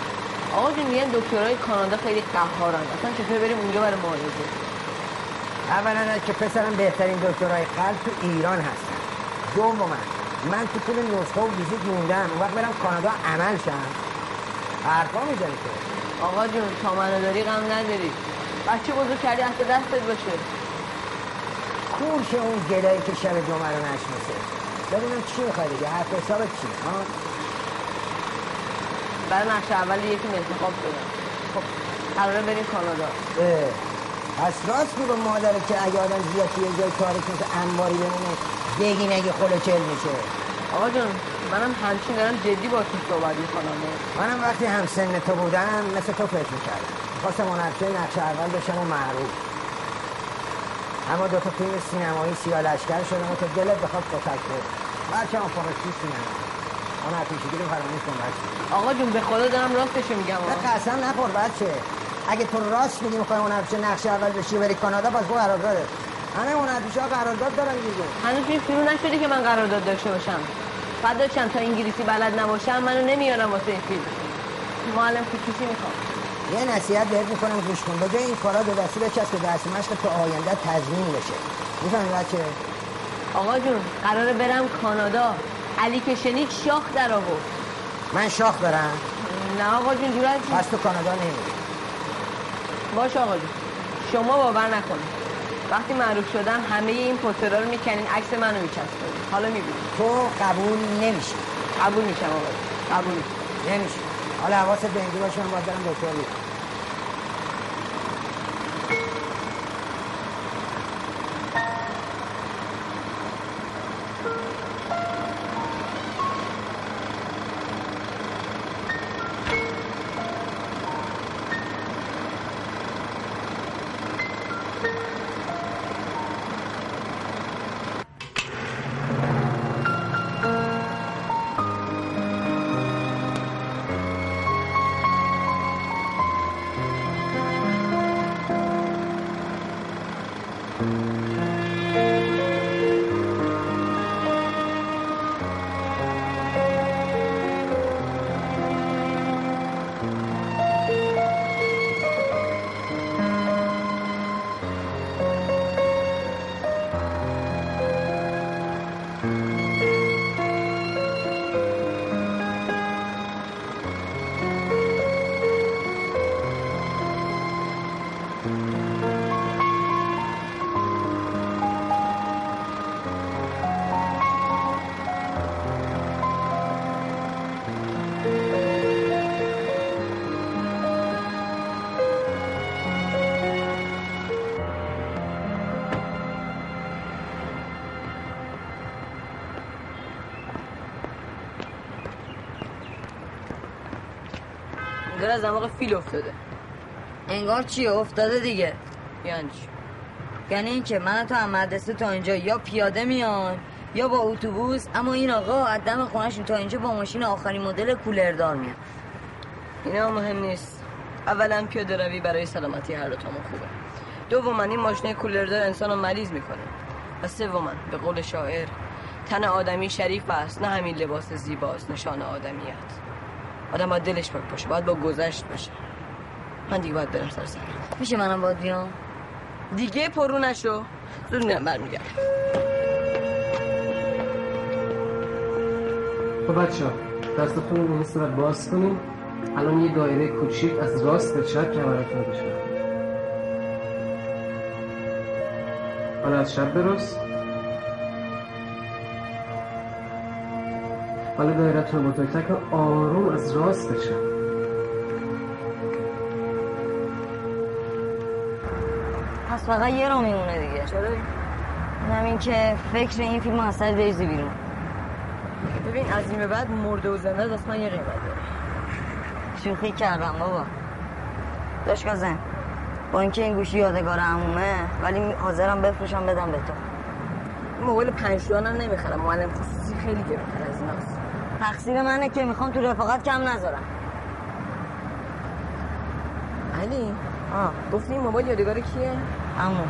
آقا جون میگن دکترای کانادا خیلی قهارن. اصلا چطور بریم اونجا برای معالجه؟ اولا که پسرم بهترین دکترای قلب تو ایران هستن. دوما من تو پول نسخه و ویزیت موندم. اون وقت برم کانادا عمل شم. حرفا می‌زنی که. آقا جون تا منو داری غم نداری. بچه بزرگ کردی اصلا دستت باشه. کورش اون گدایی که شب جمعه رو نشناسه. ببینم چی می‌خوای دیگه حرف حسابت چی ها؟ برای نقش اول یکی انتخاب شدم خب قراره بریم کانادا. پس راست میگم مادره که اگه آدم زیاد توی جای کارش مثل انباری بمونه بگی نگه خلوچل میشه. آقا جون منم همچین دارم جدی با تو صحبت می‌کنم. منم وقتی هم سن تو بودم مثل تو فکر می‌کردم. خواستم هنرچه نقش اول بشم و معروف. اما دو تا فیلم سینمایی شدم و تو دلت بخواد کتک بود بچه هم فرستی سینما. هنر پیشگیری فراموش کن بچه آقا جون به خدا دارم راستشو میگم نه قسم نخور بچه. اگه تو راست میگی می‌خوای هنرپیشه نقش اول بشی و بری کانادا پس برو قرارداده. همه هنرپیشه ها قرارداد دارن دیگه. هنوز این شروع نشده که من قرارداد داشته باشم. فدا چند تا انگلیسی بلد نباشم منو نمیارم واسه این فیلم. معلم خصوصی می‌خوام. یه نصیحت بهت می‌کنم گوش کن. به این کارا به وسیله چسب به درس مشق تو آینده تضمین بشه. می‌فهمی بچه؟ آقا جون قراره برم کانادا. علی کشنیک شاخ در آورد. من شاخ برم نه آقا جون جورا پس تو کانادا نمیری. باش آقا جون. شما باور نکنید وقتی معروف شدم همه این پوسترها رو می‌کنین عکس منو میچسبونین. حالا می‌بینید تو قبول نمیشی. قبول میشم آقا. قبول. نمیشی. حالا حواست به اینجا باشه من باید برم دکتر از دماغ فیل افتاده. انگار چیه افتاده دیگه؟ یعنی چی؟ یعنی اینکه من تو هم مدرسه تا اینجا یا پیاده میان یا با اتوبوس اما این آقا از دم خونهشون تا اینجا با ماشین آخرین مدل کولردار میاد. اینا مهم نیست. اولا پیاده روی برای سلامتی هر دو تامون خوبه. دوما این ماشین کولردار انسان رو مریض می‌کنه. و سوما به قول شاعر تن آدمی شریف است نه همین لباس زیباست نشان آدمیت. آدم باید دلش پاک باشه باید با گذشت باشه. من دیگه باید برم سر سر. میشه منم باید بیام؟ دیگه پرو نشو. زود میرم برمیگردم. خب بچه ها دستتون رو به باز کنیم. الان یه دایره کوچیک از راست به چپ کمرتون بشه. حالا از شب براست حالا دایرتون رو بزرگتر کن آروم از راست چپ پس فقط یه رو میمونه دیگه. چرا؟ همین که فکر این فیلم از سر بریزی بیرون. ببین از این به بعد مرده و زنده دست من یه قیمت داره. شوخی کردم بابا. داشت زن. با اینکه این گوشی یادگار عمومه ولی حاضرم بفروشم بدم به تو. موبایل پنج تومن هم نمی‌خرم. معلم خصوصی خیلی گرونتر از ایناست. تقصیر منه که می‌خوام تو رفاقت کم نذارم. علی؟ آه. گفتی این موبایل یادگار کیه؟ عمو.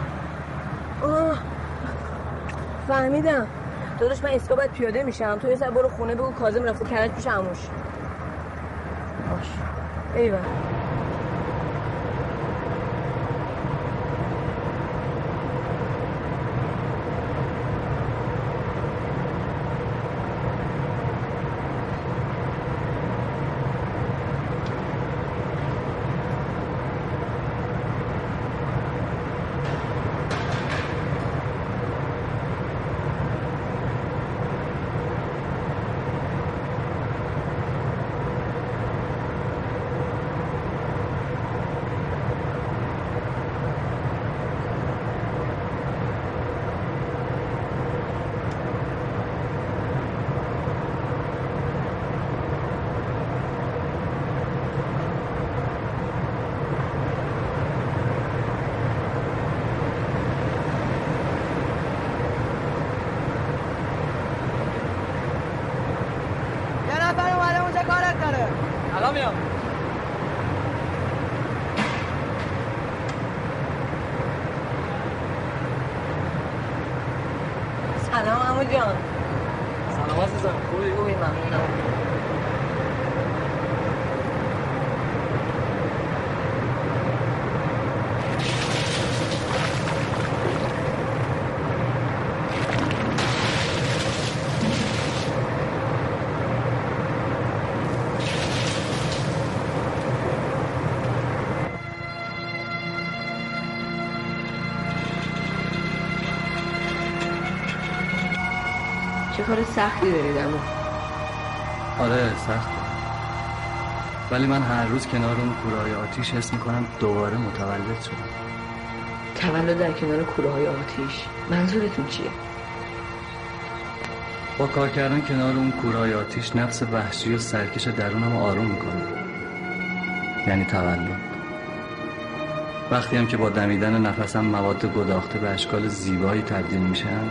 آه. فهمیدم. داداش من اسکا باید پیاده میشم. تو یه سر برو خونه بگو کاظم رفته کرج پیش عموش. باش. ایوه یه نفر اومده اونجا کارت داره الان میام سلام عمو جان سلام عزیزم خوبی؟ خوبی ممنونم چه کار سختی دارید اما آره سخت. ولی من هر روز کنار اون کورهای آتیش حس می‌کنم دوباره متولد شدم. تولد در کنار کوره های آتیش. منظورتون چیه؟ با کار کردن کنار اون کورهای آتیش نفس وحشی و سرکش درونم رو آروم می‌کنه یعنی تولد. وقتی هم که با دمیدن نفسم مواد گداخته به اشکال زیبایی تبدیل میشن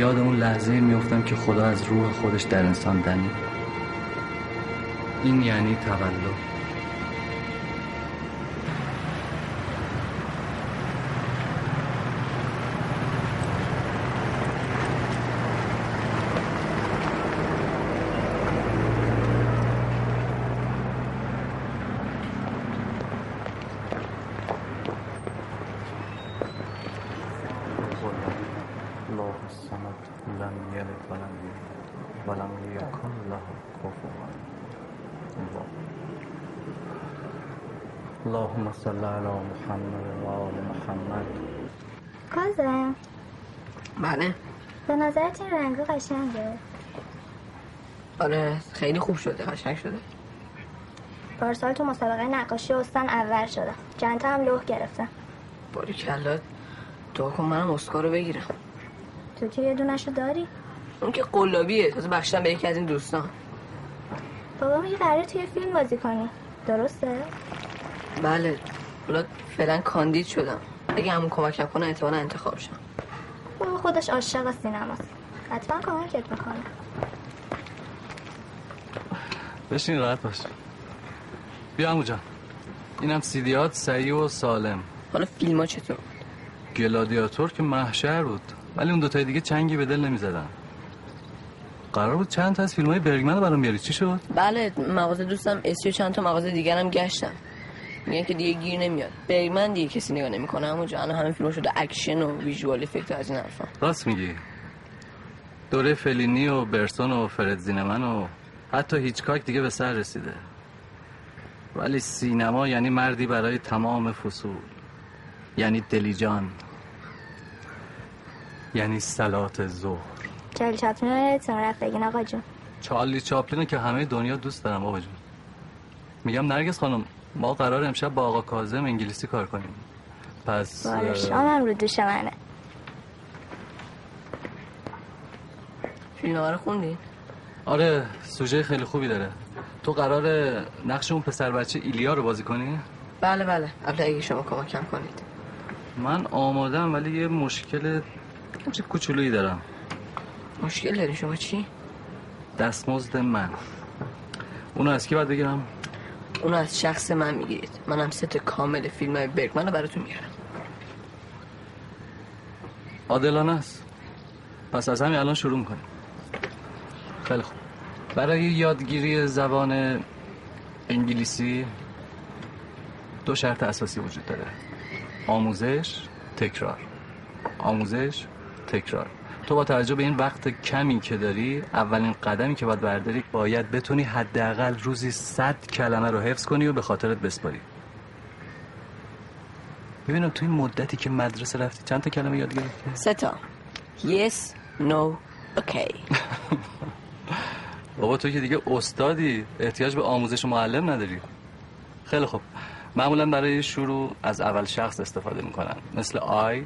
یاد اون لحظه میفتم که خدا از روح خودش در انسان دمید این یعنی تولد. این رنگا قشنگه. آره خیلی خوب شده قشنگ شده. پارسال تو مسابقه نقاشی استان اول شدم. چند هم لوح گرفتم. باری کلات دعا کن منم اسکار رو بگیرم. تو که یه دونشو داری؟ اون که قلابیه تازه بخشتم به یکی از این دوستان. بابا میگه قراره توی فیلم بازی کنی. درسته؟ بله حالا فعلا کاندید شدم. اگه همون کمکم کنه احتمالا انتخاب شم. بابا خودش عاشق سینماست. حتما کمکت می‌کنه. بشین راحت باش. بیا عمو جان. اینم سیدیات سعی و سالم. حالا فیلم ها چطور گلادیاتور که محشر بود. ولی اون دوتای دیگه چنگی به دل نمی‌زدن. قرار بود چند تا از فیلم های برگمن رو برام بیاری. چی شد؟ بله مغازه دوستم اسی و چند تا مغازه دیگرم گشتم میگن که دیگه گیر نمیاد. برگمن دیگه کسی نگاه نمی‌کنه اما جان. همه فیلم شده اکشن و visual effect از این حرفا. راست میگی. دوره فلینی و برسون و فرد زینمن و حتی هیچکاک دیگه به سر رسیده. ولی سینما یعنی مردی برای تمام فصول. یعنی دلیجان یعنی صلات ظهر. چلی چاپلین رفت بگین آقا جون. چارلی چاپلین که همه دنیا دوست دارم آقا جون. میگم نرگس خانم ما قرار امشب با آقا کاظم انگلیسی کار کنیم. پس باره شامم رو دوش منه. فیلم رو خوندی؟ آره سوژه خیلی خوبی داره. تو قرار نقش اون پسر بچه ایلیا رو بازی کنی؟ بله بله. قبل اگه شما کمکم کنید. من آمادم ولی یه مشکل چه کوچولویی دارم. مشکل داری شما چی؟ دستمزد من. اونو از کی باید بگیرم؟ اونو از شخص من می‌گیرید. منم ست کامل فیلم های برگمن رو براتون میارم عادلانه است. پس از همین الان شروع می‌کنیم. خیلی خوب. برای یادگیری زبان انگلیسی دو شرط اساسی وجود داره. آموزش تکرار. آموزش تکرار. تو با توجه به این وقت کمی که داری اولین قدمی که باید برداری باید بتونی حداقل روزی صد کلمه رو حفظ کنی و به خاطرت بسپاری. ببینم تو این مدتی که مدرسه رفتی چند تا کلمه یاد گرفتی؟ سه تا. Yes no okay. <laughs> بابا تو که دیگه استادی احتیاج به آموزش و معلم نداری. خیلی خوب. معمولا برای شروع از اول شخص استفاده می‌کنن مثل آی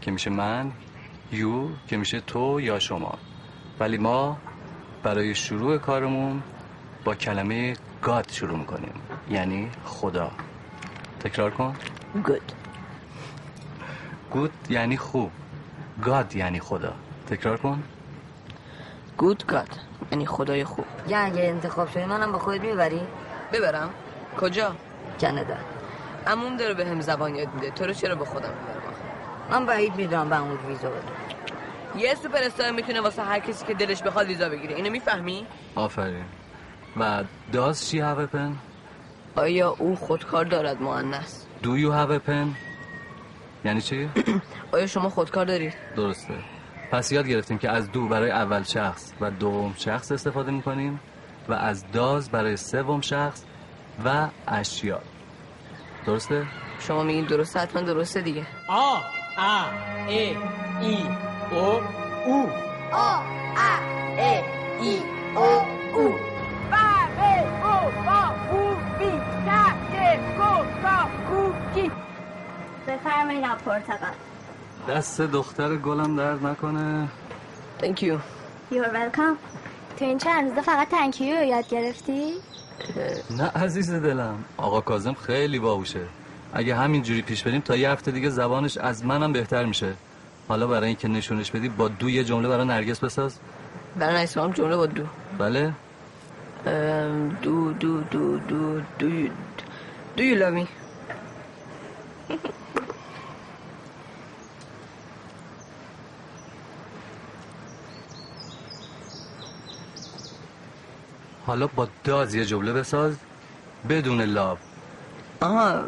که میشه من یو که میشه تو یا شما. ولی ما برای شروع کارمون با کلمه گاد شروع می‌کنیم. یعنی خدا. تکرار کن. good گود یعنی خوب. گاد یعنی خدا. تکرار کن. Good god. یعنی خدای خوب. یا اگه انتخاب شدی منم با خودت می‌بری؟ ببرم. کجا؟ کانادا. عموم داره به هم زبان یاد میده. تو رو چرا به خودم ببرم من بعید می‌دونم به اون ویزا بده یه سوپر استار می‌تونه واسه هر کسی که دلش بخواد ویزا بگیره. اینو می‌فهمی؟ آفرین. و does she have a pen? آیا او خودکار دارد مؤنث Do you have a pen? یعنی چی؟ <coughs> آیا شما خودکار دارید؟ درسته. پس یاد گرفتیم که از دو برای اول شخص و دوم شخص استفاده می‌کنیم و از داز برای سوم شخص و اشیا. درسته؟ شما میگین درسته حتما درسته دیگه. آ ا ای ای او او. آ ا ا ای او او. بقه او با خوبی تحت کوکا کوکی بفرمایید آب پرتقال. دست دختر گلم درد نکنه Thank you You're welcome تو این چند روزه فقط تنکیو رو یاد گرفتی؟ نه عزیز دلم آقا کازم خیلی باهوشه اگه همینجوری پیش بریم تا یه هفته دیگه زبانش از منم بهتر میشه حالا برای اینکه نشونش بدی با دو یه جمله برای نرگس بساز برای اسمم جمله با دو بله ام، دو دو دو دو دو you- do you حالا با داز یه جمله بساز. بدون لاب. آها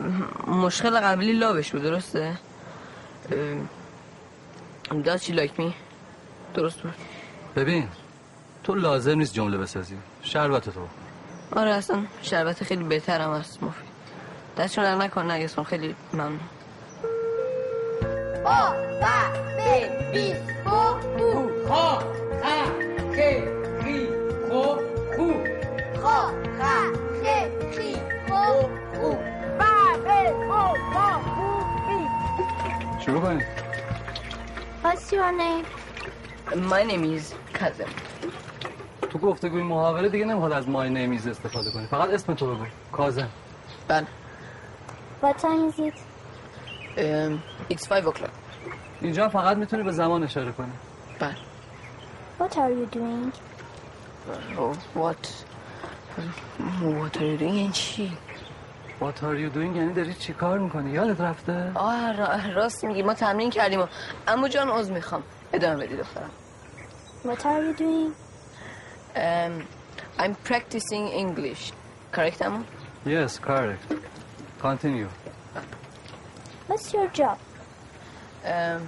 مشکل قبلی لابش بود درسته؟ ام، does she like me درست بود. ببین تو لازم نیست جمله بسازی. شربت تو. آره اصلا شربت خیلی بهترم هست مفید. دستشون در نکن نگهستون خیلی ممنون. با ب ب بی بو بو. What's your name? My name is Kazem تو گفتگوی محاوره دیگه نمی‌خواد از مای نیمیز استفاده کنی. فقط اسم تو بگو. کازم. بله. What time is it? ام، It's five o'clock. اینجا فقط می‌تونی به زمان اشاره کنی. بله. What are you doing? Oh, what? What are you doing? این چی؟ What are you doing یعنی داری چی کار می‌کنی؟ یادت رفته؟ آه را- راست میگی. ما تمرین کردیم و امو جان عوض می‌خوام. ادامه بدی دخترم. What are you doing? um, I'm practicing English. Correct امو؟ Yes correct. Continue. What's your job? um,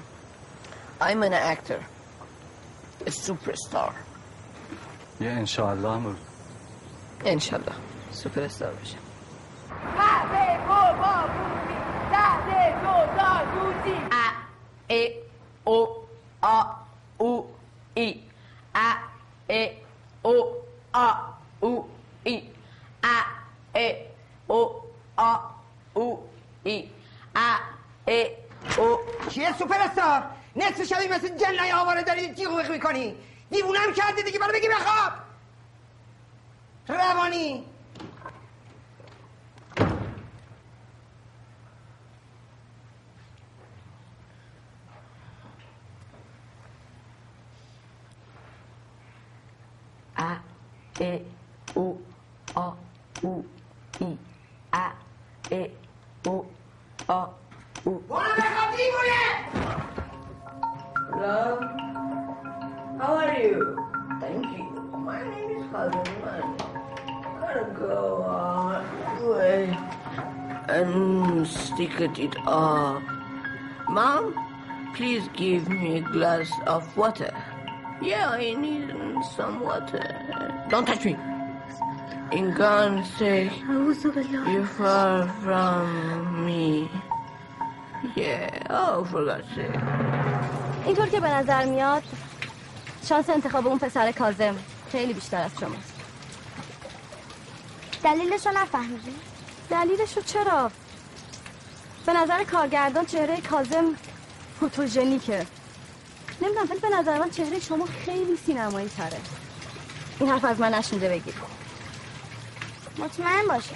I'm an actor. A superstar. یه انشاءالله هم انشالله سوپر استار ا ای او آ او ای ا ای او آ او ای ا ای او آ او ای ا ای او چیه سوپر استار؟ نصف شبی مثل جنای آواره داری بخ می‌کنی دیوونم کردی دیگه برای بگی بخواب. روانی ا ای او آ او ای ا ای او آ او برو بخواب دیوونه Hello? How are you? Thank you. My name is Cousin Man. Gotta go on way and stick it up. Mom, please give me a glass of water. Yeah, I need some water. Don't touch me. In God's sake, you're far from me. Yeah, oh, for God's sake. اینطور که به نظر میاد شانس انتخاب اون پسر کازم خیلی بیشتر از شماست دلیلش رو نفهمیدی؟ دلیلش رو چرا؟ به نظر کارگردان چهره کازم فوتوژنیکه نمی‌دونم ولی به نظر من چهره شما خیلی سینمایی تره این حرف از من نشنیده بگیر. مطمئن باشه.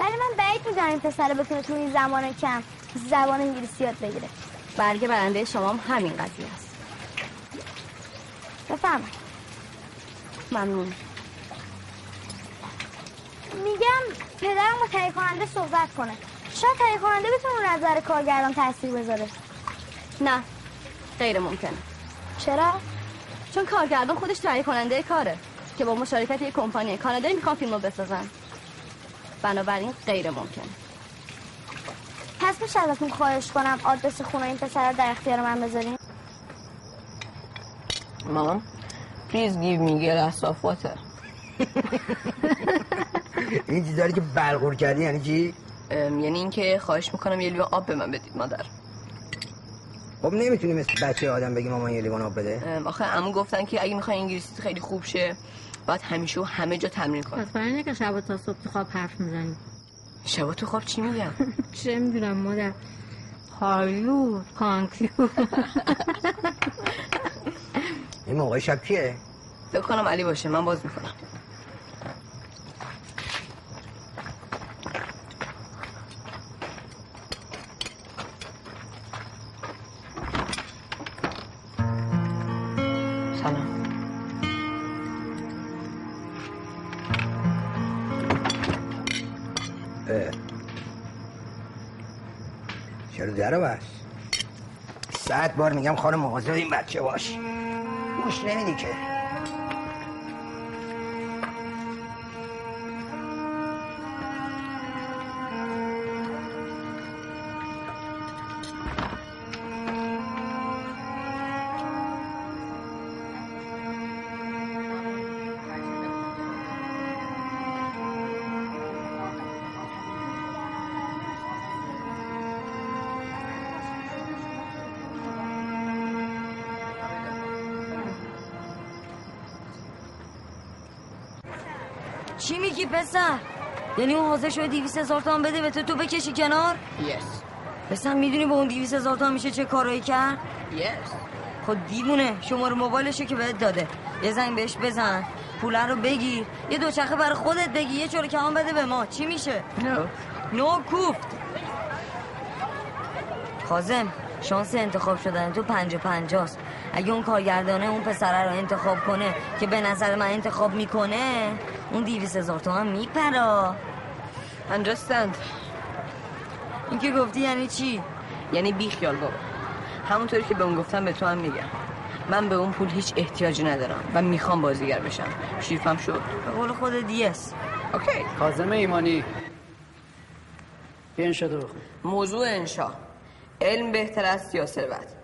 ولی من بعید می‌دونم این پسر بتونه توی این زمان کم زبان انگلیسی یاد بگیره. برگ برنده شما هم همین قضیه است. بفهم ممنون. میگم پدرم با تهیه کننده صحبت کنه. شاید تهیه کننده بتونه نظر کارگردان تاثیر بذاره. نه غیر ممکنه. چرا؟ چون کارگردان خودش تهیه کننده کاره. که با مشارکت یک کمپانی کانادایی می‌خوان فیلمو بسازن بنابراین غیر ممکنه پس میشه ازتون خواهش کنم آدرس خونه این پسر رو در اختیار من بذارین. please give me a glass of water. <laughs> این چیزایی که بلغور کردی یعنی چی؟ یعنی اینکه خواهش می‌کنم یه لیوان آب به من بدید مادر. خب نمی‌تونی مثل بچه آدم بگی مامان یه لیوان آب بده. آخه عمو گفتن که اگه می‌خوای انگلیسی خیلی خوب شه. باید همیشه و همه جا تمرین کنی پس برای که شب تا صبح تو خواب حرف می‌زنی. شبا تو خواب چی میگم؟ <laughs> چه می‌دونم مادر. هالو کانکلو <laughs> این موقع شب کیه؟ فکر کنم علی باشه من باز می‌کنم. در بس صد بار میگم خانم مواظب این بچه باش. گوش نمیدی که. چی میگی پسر؟ یعنی اون حاضر شده دیویس هزار تومن بده به تو تو بکشی کنار؟ یس پسر می‌دونی با اون دیویس هزار تومن میشه چه کارایی کرد؟ یس خب دیوونه شماره موبایلشو که بهت داده. یه زنگ بهش بزن پوله رو بگیر یه دوچرخه برای خودت بگی یه چوره کمان بده به ما. چی میشه؟ نو نو کوفت. کازم شانس انتخاب شدن تو پنج پنجاست. اگه اون کارگردانه اون پسره رو انتخاب کنه که به نظر من انتخاب می‌کنه اون دیویس هزار تومن میپرا understand. این که گفتی یعنی چی؟ یعنی بی خیال بابا. همونطوری که به اون گفتم به تو هم میگم. من به اون پول هیچ احتیاجی ندارم و می‌خوام بازیگر بشم. شیفم شد. به قول خود دیس اوکی. کازم ایمانی. بیا انشا رو بخون؟ موضوع انشا علم بهتر است یا ثروت؟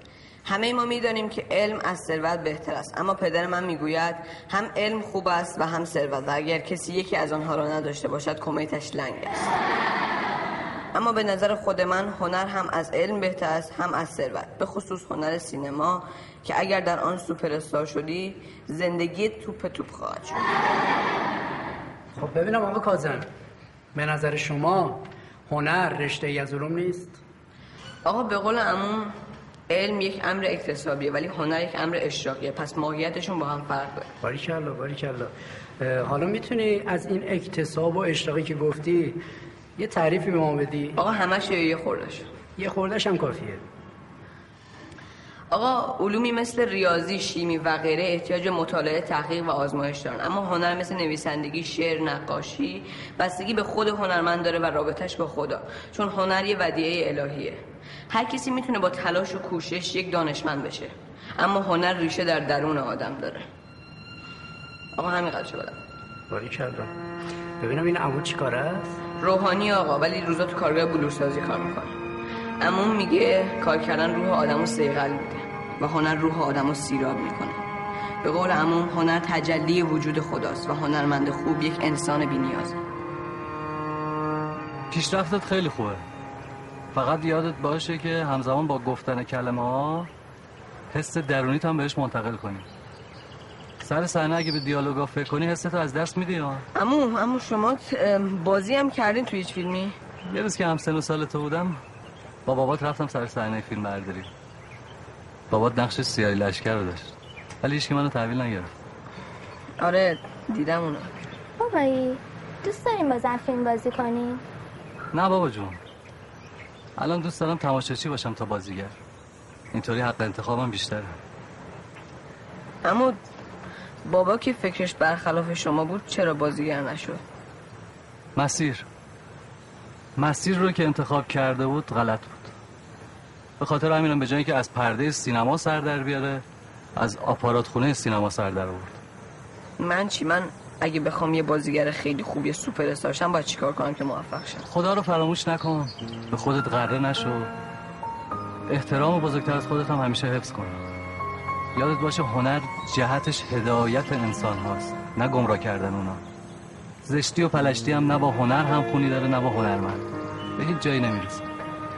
همه ما می‌دانیم که علم از ثروت بهتر است. اما پدر من می‌گوید هم علم خوب است و هم ثروت. و اگر کسی یکی از آنها را نداشته باشد کمیتش لنگ است. اما به نظر خود من هنر هم از علم بهتر است هم از ثروت. به خصوص هنر سینما که اگر در آن سوپر استار شدی زندگی توپ توپ خواهد شد. خب ببینم آقا کازم به نظر شما هنر رشته ای از علوم نیست؟ آقا به قول عموم علم یک امر اکتسابیه ولی هنر یک امر اشراقیه. پس ماهیتشون با هم فرق داره. باریکلا باریکلا. حالا می‌تونی از این اکتساب و اشتاقی که گفتی یه تعریفی به ما بدی؟ آقا همش یه خوردش یه خوردش هم کافیه. آقا علومی مثل ریاضی شیمی و غیره احتیاج به مطالعه تحقیق و آزمایش دارن. اما هنر مثل نویسندگی شعر نقاشی بستگی به خود هنرمند داره و رابطش با خدا. چون هنر یه ودیعه الهیه. هر کسی می‌تونه با تلاش و کوشش یک دانشمند بشه. اما هنر ریشه در درون آدم داره. آقا همین قدر بدم. باریکلا ببینم این عمود چی کاره است؟ روحانی آقا ولی روزا تو کارگاه بلورسازی کار می‌کنه. عموم میگه کار کردن روح آدم رو سیغل میده و هنر روح آدم رو سیراب می‌کنه. به قول عموم هنر تجلی وجود خداست و هنرمند خوب یک انسان بینیازه. پیشرفتت خیلی خوبه. فقط یادت باشه که همزمان با گفتن کلمه ها حس درونیت هم بهش منتقل کنی. سر صحنه اگه به دیالوگا فکر کنی حست از دست میدی ها عمو عمو شما بازی هم کردین توی هیچ فیلمی؟ یه روز که هم سن و سال تو بودم با بابات رفتم سر صحنه فیلم برداری. بابات نقش سیاهی لشکر رو داشت. ولی هیچ که منو تحویل نگرفت. آره دیدم اونو بابایی دوست داریم بازم فیلم بازی کنیم؟ نه بابا جون. الان دوست دارم تماشاچی باشم تا بازیگر. اینطوری حق انتخابم بیشتره. اما بابا که فکرش برخلاف شما بود چرا بازیگر نشد؟ مسیر. مسیر رو که انتخاب کرده بود غلط بود. به خاطر همینم به جایی که از پرده سینما سر در بیاره از آپارات خونه سینما سر در آورد. من چی؟ من اگه بخوام یه بازیگر خیلی خوب یه سوپر استار شم باید چیکار کنم که موفق شم؟ خدا رو فراموش نکن. به خودت غره نشو. احترام بزرگتر از خودت هم همیشه حفظ کن. یادت باشه هنر جهتش هدایت انسان هاست نه گمراه کردن اونا. زشتی و پلشتی هم نه با هنر هم خونی داره نه با هنرمند. به هیچ جایی نمی‌رسه.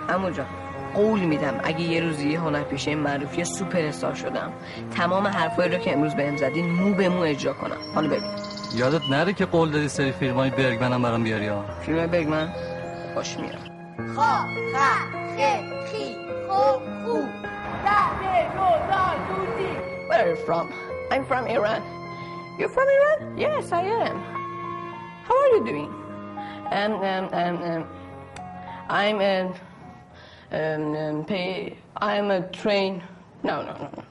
امو جان قول میدم اگه یه روزی یه هنرپیشه معروف یه سوپر استار شدم تمام حرفایی رو که امروز بهم زدین مو به مو اجرا کنم. حالا ببین. یادت نره که قول دادی سری فیلم های برگمن هم برام بیاری ها فیلم برگمن باش میارم خا خ خ خی خو خو ده دو دا دوزی Where are you from? I'm from Iran. You're from Iran? Yes, I am. How are you doing? Um, um, um, um, I'm a, um, um, pay, I'm a train. No, no, no. no.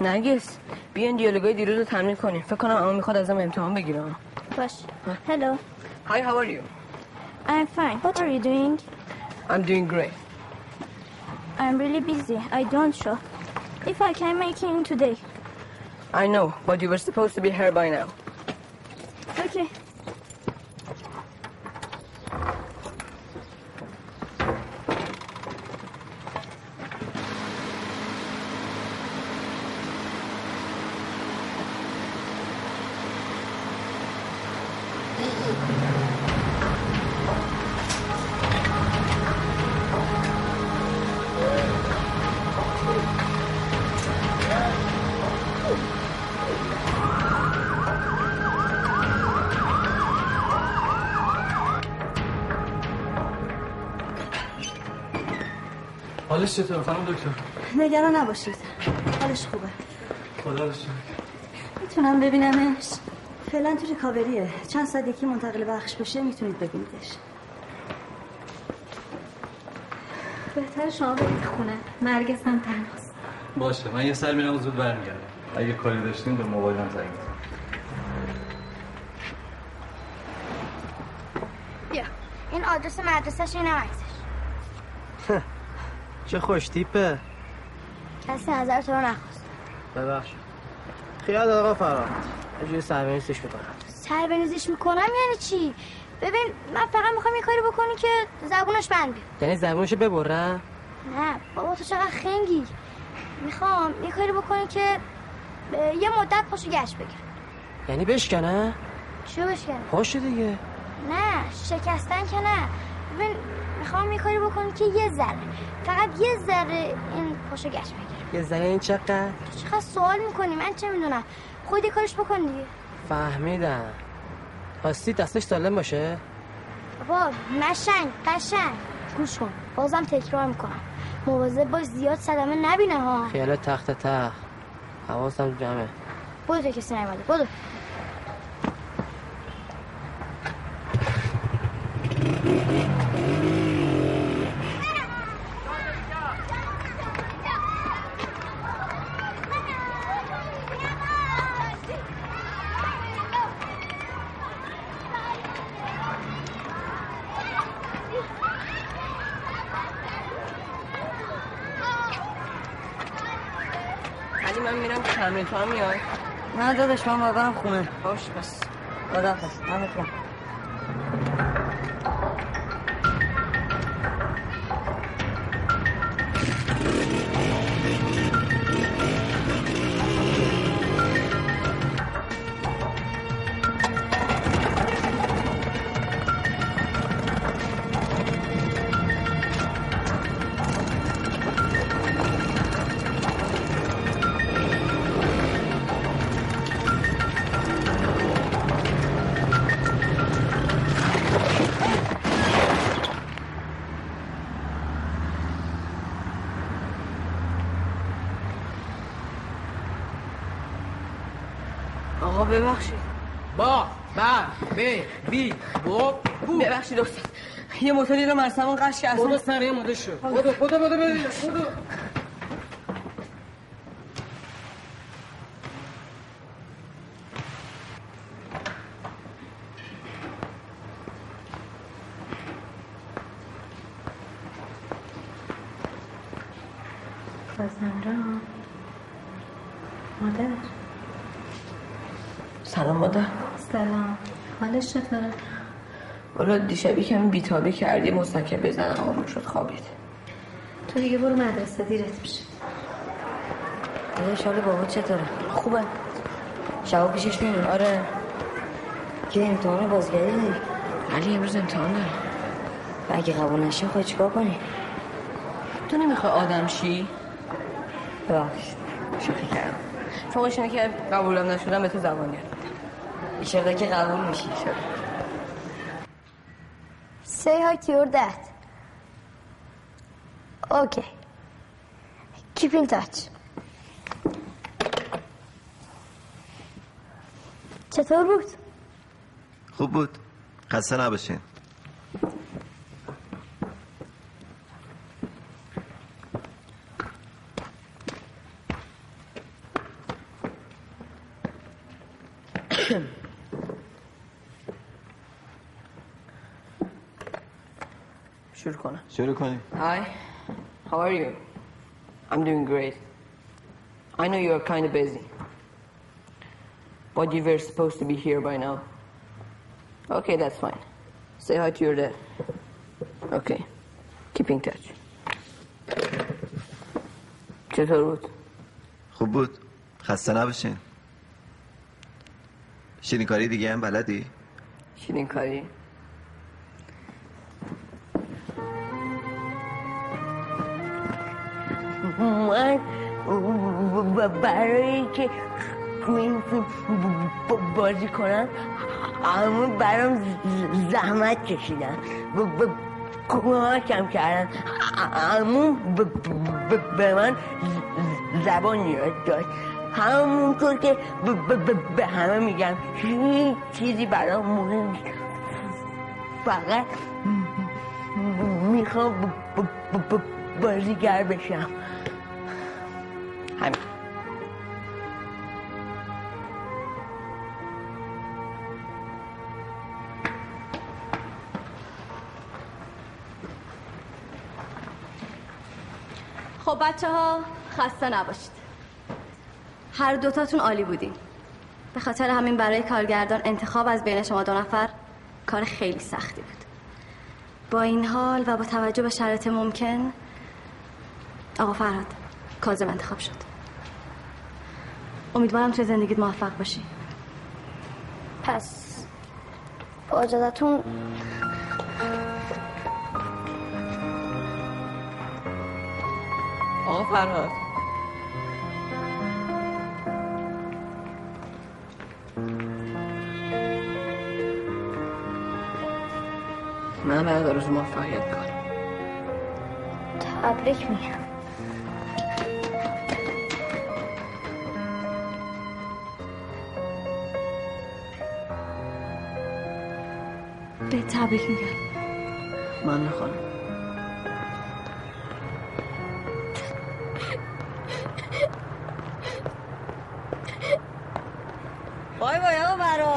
نرگس بیاین دیالوگای دیروز رو تمرین کنیم فکر کنم اما می‌خواد ازم امتحان بگیرم باش Hello Hi, how are you? I'm fine What are you doing? I'm doing great. I'm really busy I don't show If I can make it in today I know, but you were supposed to be here by now. Okay حالش چطور خانم دکتر؟ نگران نباشید. حالش خوبه. خدا می‌تونم ببینمش. فعلا تو ریکاوریه. چند ساعت یکی منتقل بخش بشه می‌تونید ببینیدش. بهتر شما برید خونه. نرگس هم تنهاست. باشه من یه سر میرم و زود برمیگردم. اگه کاری داشتیم به موبایلم زنگ بزن. بیا. این آدرس مدرسهش اینم عکسش چه خوش تیپه؟ کسی نظر تو رو نخواست. ببخش خیال آقا فراد یه جوری سربنیزش می‌کنم. سر می‌کنم یعنی چی؟ ببین من فقط می‌خوام یه کاری بکنی که زبونش بند بیاد. یعنی زبونشو ببرم نه بابا تو چقدر خنگی. می‌خوام یه کاری بکنی که یه مدت پاشو گشت بگیر یعنی بشکنه؟ چیو بشکنی؟ پاشو دیگه. نه شکستن که نه. ببین می‌خوام یه کاری بکنی که یه ذره. فقط یه ذره این پاشو گشت بگیر یه زنه این چقدر؟ تو چقدر سوال می‌کنی من چه می‌دونم. خود یه کارش بکن دیگه. فهمیدم. هستی دستش سالم باشه؟ بابا مشنگ قشنگ. گوش کن بازم تکرار می‌کنم. مواظب باش زیاد صدمه نبینه ها. خیال تخت تخت. حواسم جمعه. برو تو کسی نیومده. برو. علی من میرم تمرین تو هم میای؟ نه دادش من باید برم خونه. باش پس خدا پس ببخشید. با با بی بی بو بو. ببخشید استاد یه موتوری رو مرسمون قش کرد بودو سریع مده شو بودو بودو بودو بودو بازنران مادر سلام مادر سلام حالش چطوره؟ والا دیشب یکم بیتابی کردی مستکه بزنم آروم شد خوابید. تو دیگه برو مدرسه دیرت میشه. داداش حال بابا چطوره؟ خوبه. شبا پیشش میمون آره. که امتحان بازگردی داری؟ علی امروز امتحان داره. و اگه قبول نشه خواهی چیکار کنی؟ تو نمی‌خوای آدم شی؟ ببخشید شوخی کردم. فوقش که قبولم نشدم به تو زبان گرد ایشالله که قبول میشی Say hi to your dad. Okay. Keep in touch. چطور بود؟ خوب بود خسته نباشین شروع کنم شروع کنیم Hi, how are you? I'm doing great. I know you're kind of busy. But you were supposed to be here by now. Okay, that's fine. Say hi to your dad. Okay. Keep in touch. چطور بود؟ خوب بود خسته نباشین شیرین کاری دیگه هم بلدی؟ شیرین کاری؟ من برای که این بازی کنم همون برام زحمت کشیدن. کمکم کردن. همون به من زبان یاد داد. همونطور که به همه میگم هیچ چیزی برام مهم نیست. فقط می‌خوام بازیگر بشم. خب بچه ها خسته نباشید. هر دوتاتون عالی بودین. به خاطر همین برای کارگردان انتخاب از بین شما دو نفر کار خیلی سختی بود. با این حال و با توجه به شرایط ممکن آقا فرهاد کاظم انتخاب شد. امیدوارم توی زندگیت موفق باشی. پس با اجازتون آقا فرهاد. من برات آرزو موفقیت می‌کنم. تبریک میگم. به تبریک میگم. من می‌خوام بای بای آقا برا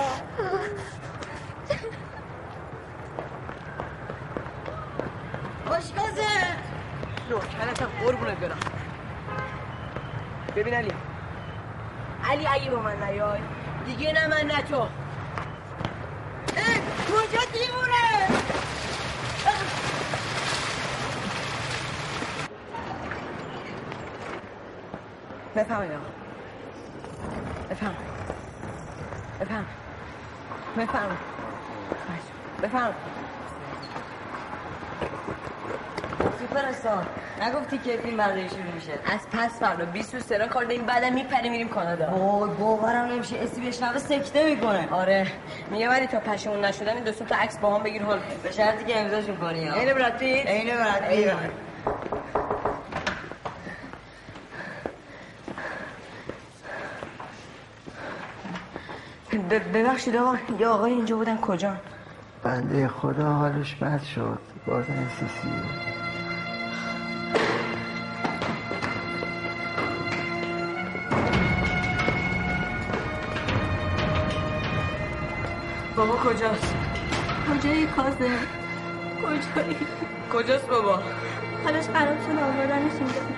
خوشگازه نوکرتم قربونت برم ببین علی علی اگه با من نیای دیگه نه من نه تو کجا دیوونه بفهمید آقا بفهم بفهم بفهم بفهم سوپرستار نگفتی که فیلم برداری شروع میشه. از پس فردا 20 روز تهران کار داریم بعدم میپریم میریم کانادا. وای باورم نمیشه. اسی بشنوه سکته می‌کنه. آره. میگه ولی تا پشمون نشدن این دو تا عکس با هم بگیر حال به شرطی که امضاشون کنی. ها عین پیت عین براد پیت ب- ببخشید آقا یه آقای اینجا بودن کجا بنده خدا حالش بد شد. بازن سیسی بابا کجاست؟ کجایی کازه؟ کجایی؟ کجاست بابا؟ حالش خراب شد آوردنش اینجا.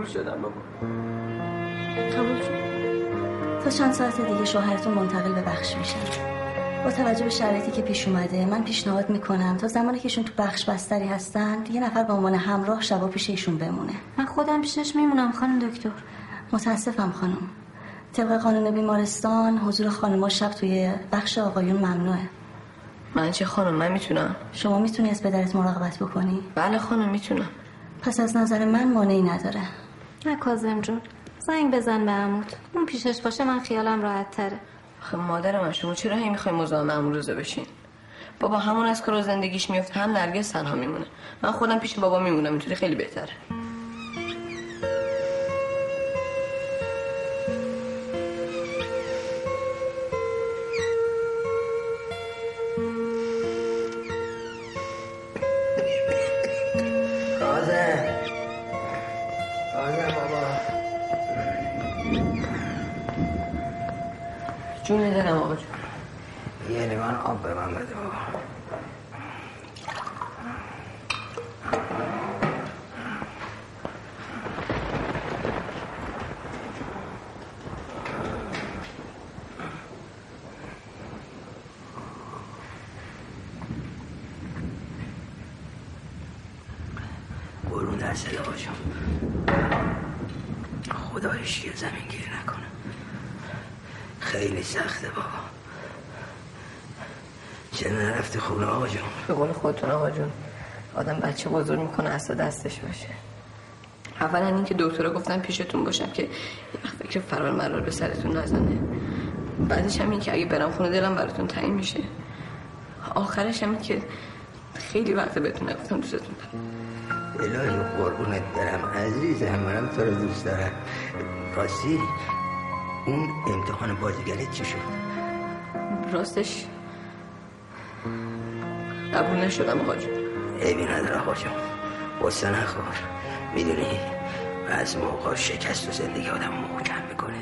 قبول شدم بابا. قبول شد؟ تا چند ساعت دیگه شوهرتون منتقل به بخش میشن با توجه به شرایطی که پیش اومده من پیشنهاد می‌کنم تا زمانی که ایشون تو بخش بستری هستن یه نفر به عنوان همراه شبا پیش ایشون بمونه. من خودم پیشش میمونم خانم دکتر. متاسفم خانم. طبق قانون بیمارستان حضور خانم‌ها شب توی بخش آقایون ممنوعه. من چه خانم؟ من می‌تونم؟ شما می‌تونی از پدرت مراقبت بکنی؟ بله خانم می‌تونم. پس از نظر من مانعی نداره. نه کازم جون. زنگ بزن به عمود اون پیشش باشه من خیالم راحت تره خب مادر من شما چرا هی می‌خوای مزاحم امروزه بشین؟ بابا همون از کار و زندگیش میفته هم نرگس تنها میمونه. من خودم پیش بابا میمونم اینطوری خیلی بهتره. صدا باشم. خدایش یه زمین گیر نکنه. خیلی سخته بابا. چرا نرفتی خونه آقا جون؟ به قول خودتون آقا جون آدم بچه بزرگ می‌کنه اصلا دستش باشه. اولا اینکه دکترها گفتن پیشتون باشم که فکر فرار مرار به سرتون نزنه. بعدش هم این که اگه برم خونه دلم براتون تعیین میشه. آخرش هم این که خیلی وقت بهتون نگفتم دوستتون دارم. الهی قربونت برم. عزیزم منم تو رو دوست دارم. راستی اون امتحان بازیگری چی شد؟ راستش قبول نشدم جون عیبی نداره جون غصه نخور. می‌دونی از موقع شکست و زندگی آدم محکم می‌کنه.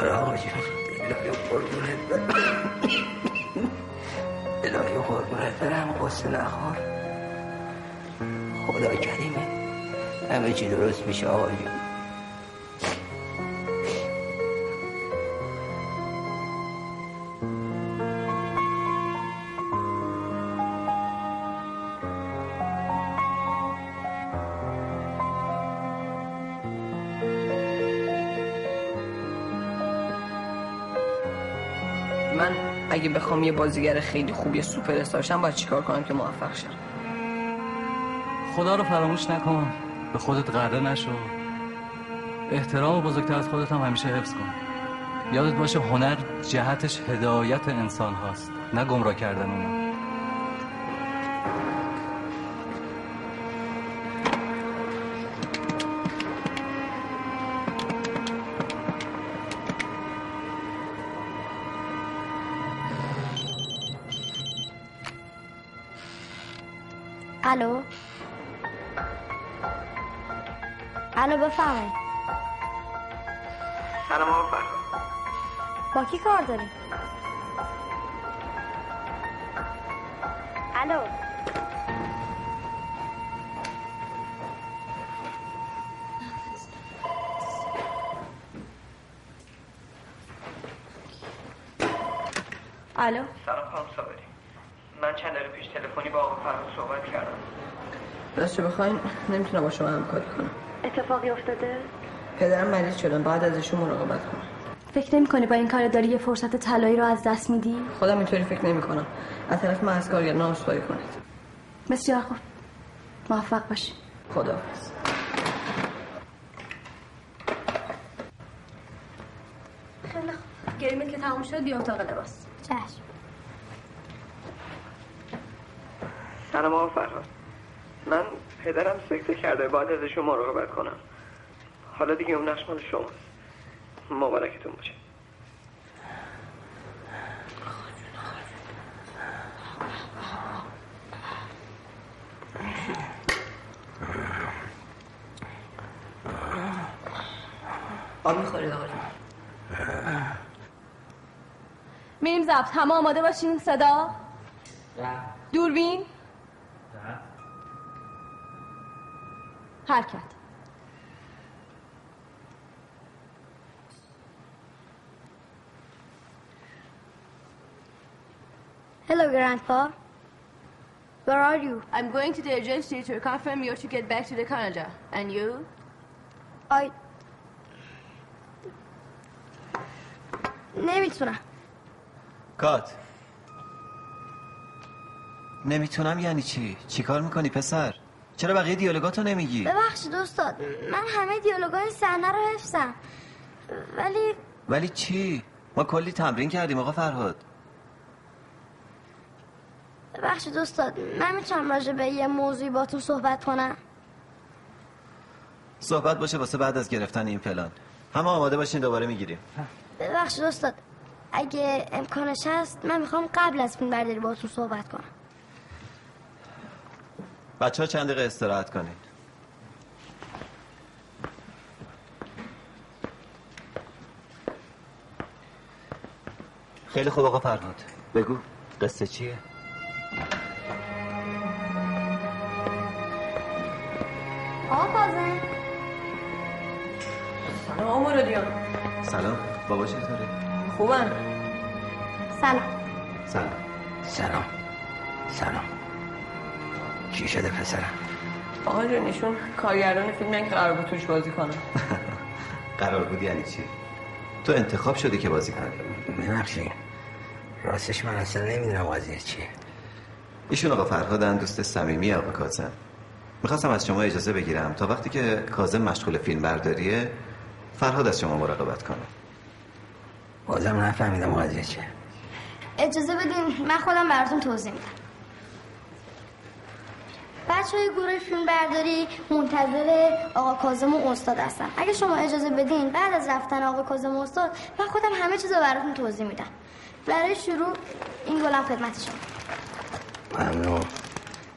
آره جون الهی قربونت برم. <coughs> الهی قربونت برم. غصه نخور. خدا کریمه همه چی درست میشه آقا من اگه بخوام یه بازیگر خیلی خوب یه سوپر استار شم باید چیکار کنم که موفق شم؟ خدا رو فراموش نکن. به خودت غره نشو. احترام و بزرگتر از خودت هم همیشه حفظ کن. یادت باشه هنر جهتش هدایت انسان هاست نه گمراه کردن اونا راستش بخواین نمی‌تونم با شما همکاری کنم. اتفاقی افتاده؟ پدرم مریض شدن بعد ازشون مراقبت کنم. فکر نمی کنی با این کار داری یه فرصت طلایی رو از دست میدی؟ خودم اینطوری فکر نمی کنم از طرف من از کارگردان عذرخواهی کنید. بسیار خوب. موفق باشی خدا خیلی خوب. گریمت که تموم شد بیا اتاق لباس. چشم. سلام آقا فرهاد. من پدرم سکته کرده باید ازشون مراقبت کنم. حالا دیگه اون نقش مال شماست. مبارکتون باشه. آب می‌خورید آقا میریم ضبط همه آماده باشین صدا؟ دوربین؟ حرکت Hello, Grandpa. Where are you? I'm going to the agency to confirm you're to get back to the Canada. And you? I... نمی‌تونم کات نمی‌تونم یعنی چی؟ چیکار می‌کنی پسر؟ چرا بقیه دیالوگاتو نمیگی؟ ببخشید استاد من همه دیالوگای صحنه رو حفظم. ولی ولی چی؟ ما کلی تمرین کردیم آقا فرهاد. ببخشید استاد من می‌تونم راجع به یه موضوعی باتون صحبت کنم. صحبت باشه واسه بعد از گرفتن این پلان. همه آماده باشین دوباره می‌گیریم. ببخشید استاد اگه امکانش هست من می‌خوام قبل از فیلم برداری باتون صحبت کنم. بچه ها چند دقیقه استراحت کنین خیلی خوب آقا فرهاد. بگو. قصه چیه؟ آقا کازم سلام مرادیان سلام. بابا چطوره؟ خوبم سلام. سلام. سلام. سلام. چی شده پسرم؟ آقا جون ایشون کارگردان فیلم که قرار بود توش بازی کنم <laughs> قرار بود یعنی چی؟ تو انتخاب شدی که بازی کنی. ببخشید. راستش من اصلا نمی‌دونم قضیه چیه. ایشون آقا فرهادن دوست صمیمی آقا کاظم. می‌خواستم از شما اجازه بگیرم. تا وقتی که کاظم مشغول فیلم برداریه فرهاد از شما مراقبت کنه. بازم نفهمیدم قضیه چیه. اجازه بدین من خودم براتون توضیح میدم. بچه های گروه فیلم برداری منتظر آقا کازم و استاد هستن. اگه شما اجازه بدین بعد از رفتن آقا کازم و استاد من خودم همه چیز رو براتون توضیح میدم. برای شروع این گلم خدمت شما. ممنون.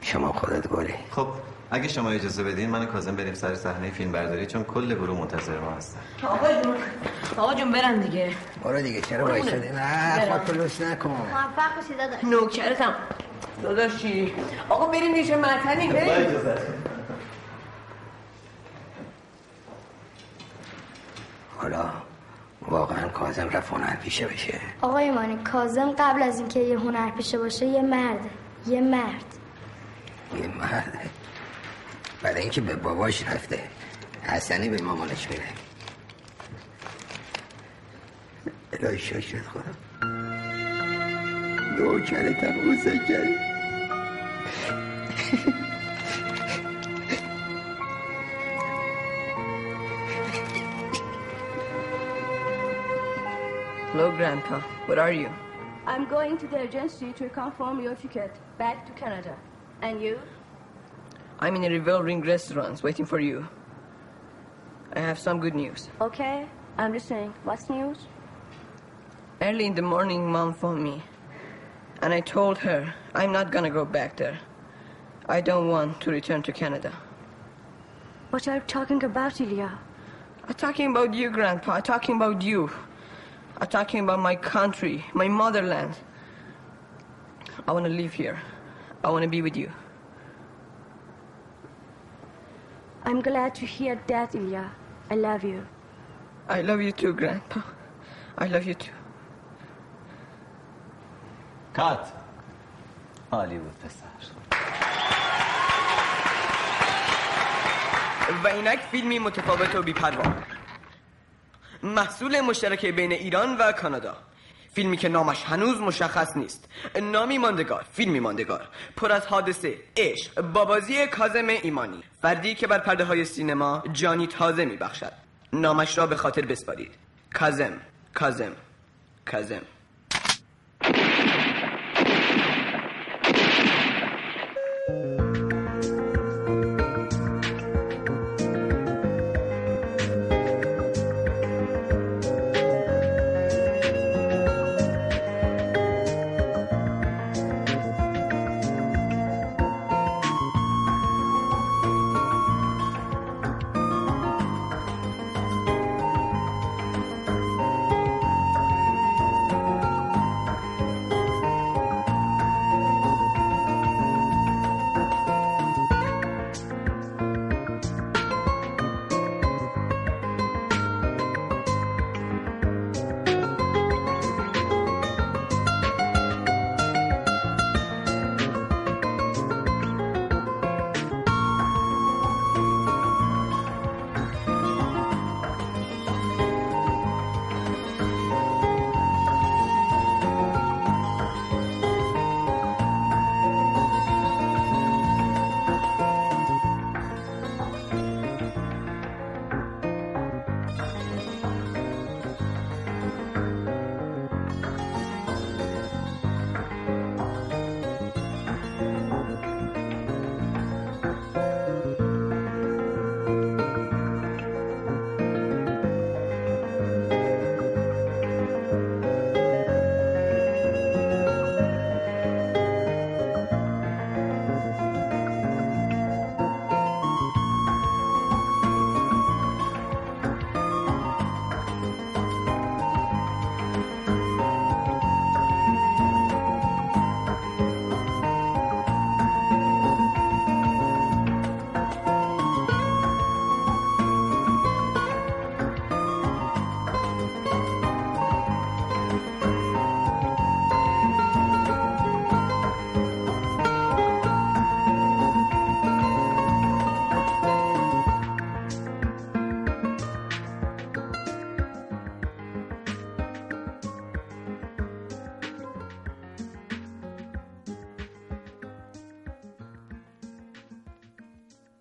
شما خودت گلی. خب اگه شما اجازه بدین من و کاظم بریم سر صحنه فیلم برداری چون کل گروه منتظر ما هستن. آقا جون. آقا جون برن دیگه. برو دیگه چرا وایسادی. نه برم. خود پلوس نکن. موفق باشید داداش. نوکرتم. داداشی. آقا بریم دیگه مطنی بریم. حالا واقعا کازم رفت هنر پیشه بشه. آقای ایمانی کازم قبل از اینکه یه هنر پیشه باشه یه مرده. یه مرد. یه مرده برای اینکه به باباش رفته. حسنی به مامانش میره. الهی شکرت خدا. نوکرتم حسین <laughs> Hello, Grandpa. Where are you? I'm going to the agency to confirm your ticket back to Canada. And you? I'm in a revolving restaurant waiting for you. I have some good news. Okay, I'm listening. What's news? Early in the morning, Mom phoned me. And I told her I'm not gonna go back there. I don't want to return to Canada. What are you talking about, Ilya? I'm talking about you, Grandpa. I'm talking about you. I'm talking about my country, my motherland. I want to live here. I want to be with you. I'm glad to hear that, Ilya. I love you. I love you too, Grandpa. I love you too. کات عالی بود پسر و اینک فیلمی متفاوت و بیپروا محصول مشترک بین ایران و کانادا. فیلمی که نامش هنوز مشخص نیست. نامی ماندگار فیلمی ماندگار. پر از حادثه عشق با بازی کازم ایمانی. فردی که بر پرده های سینما جانی تازه میبخشد. نامش را به خاطر بسپارید. کازم کازم کازم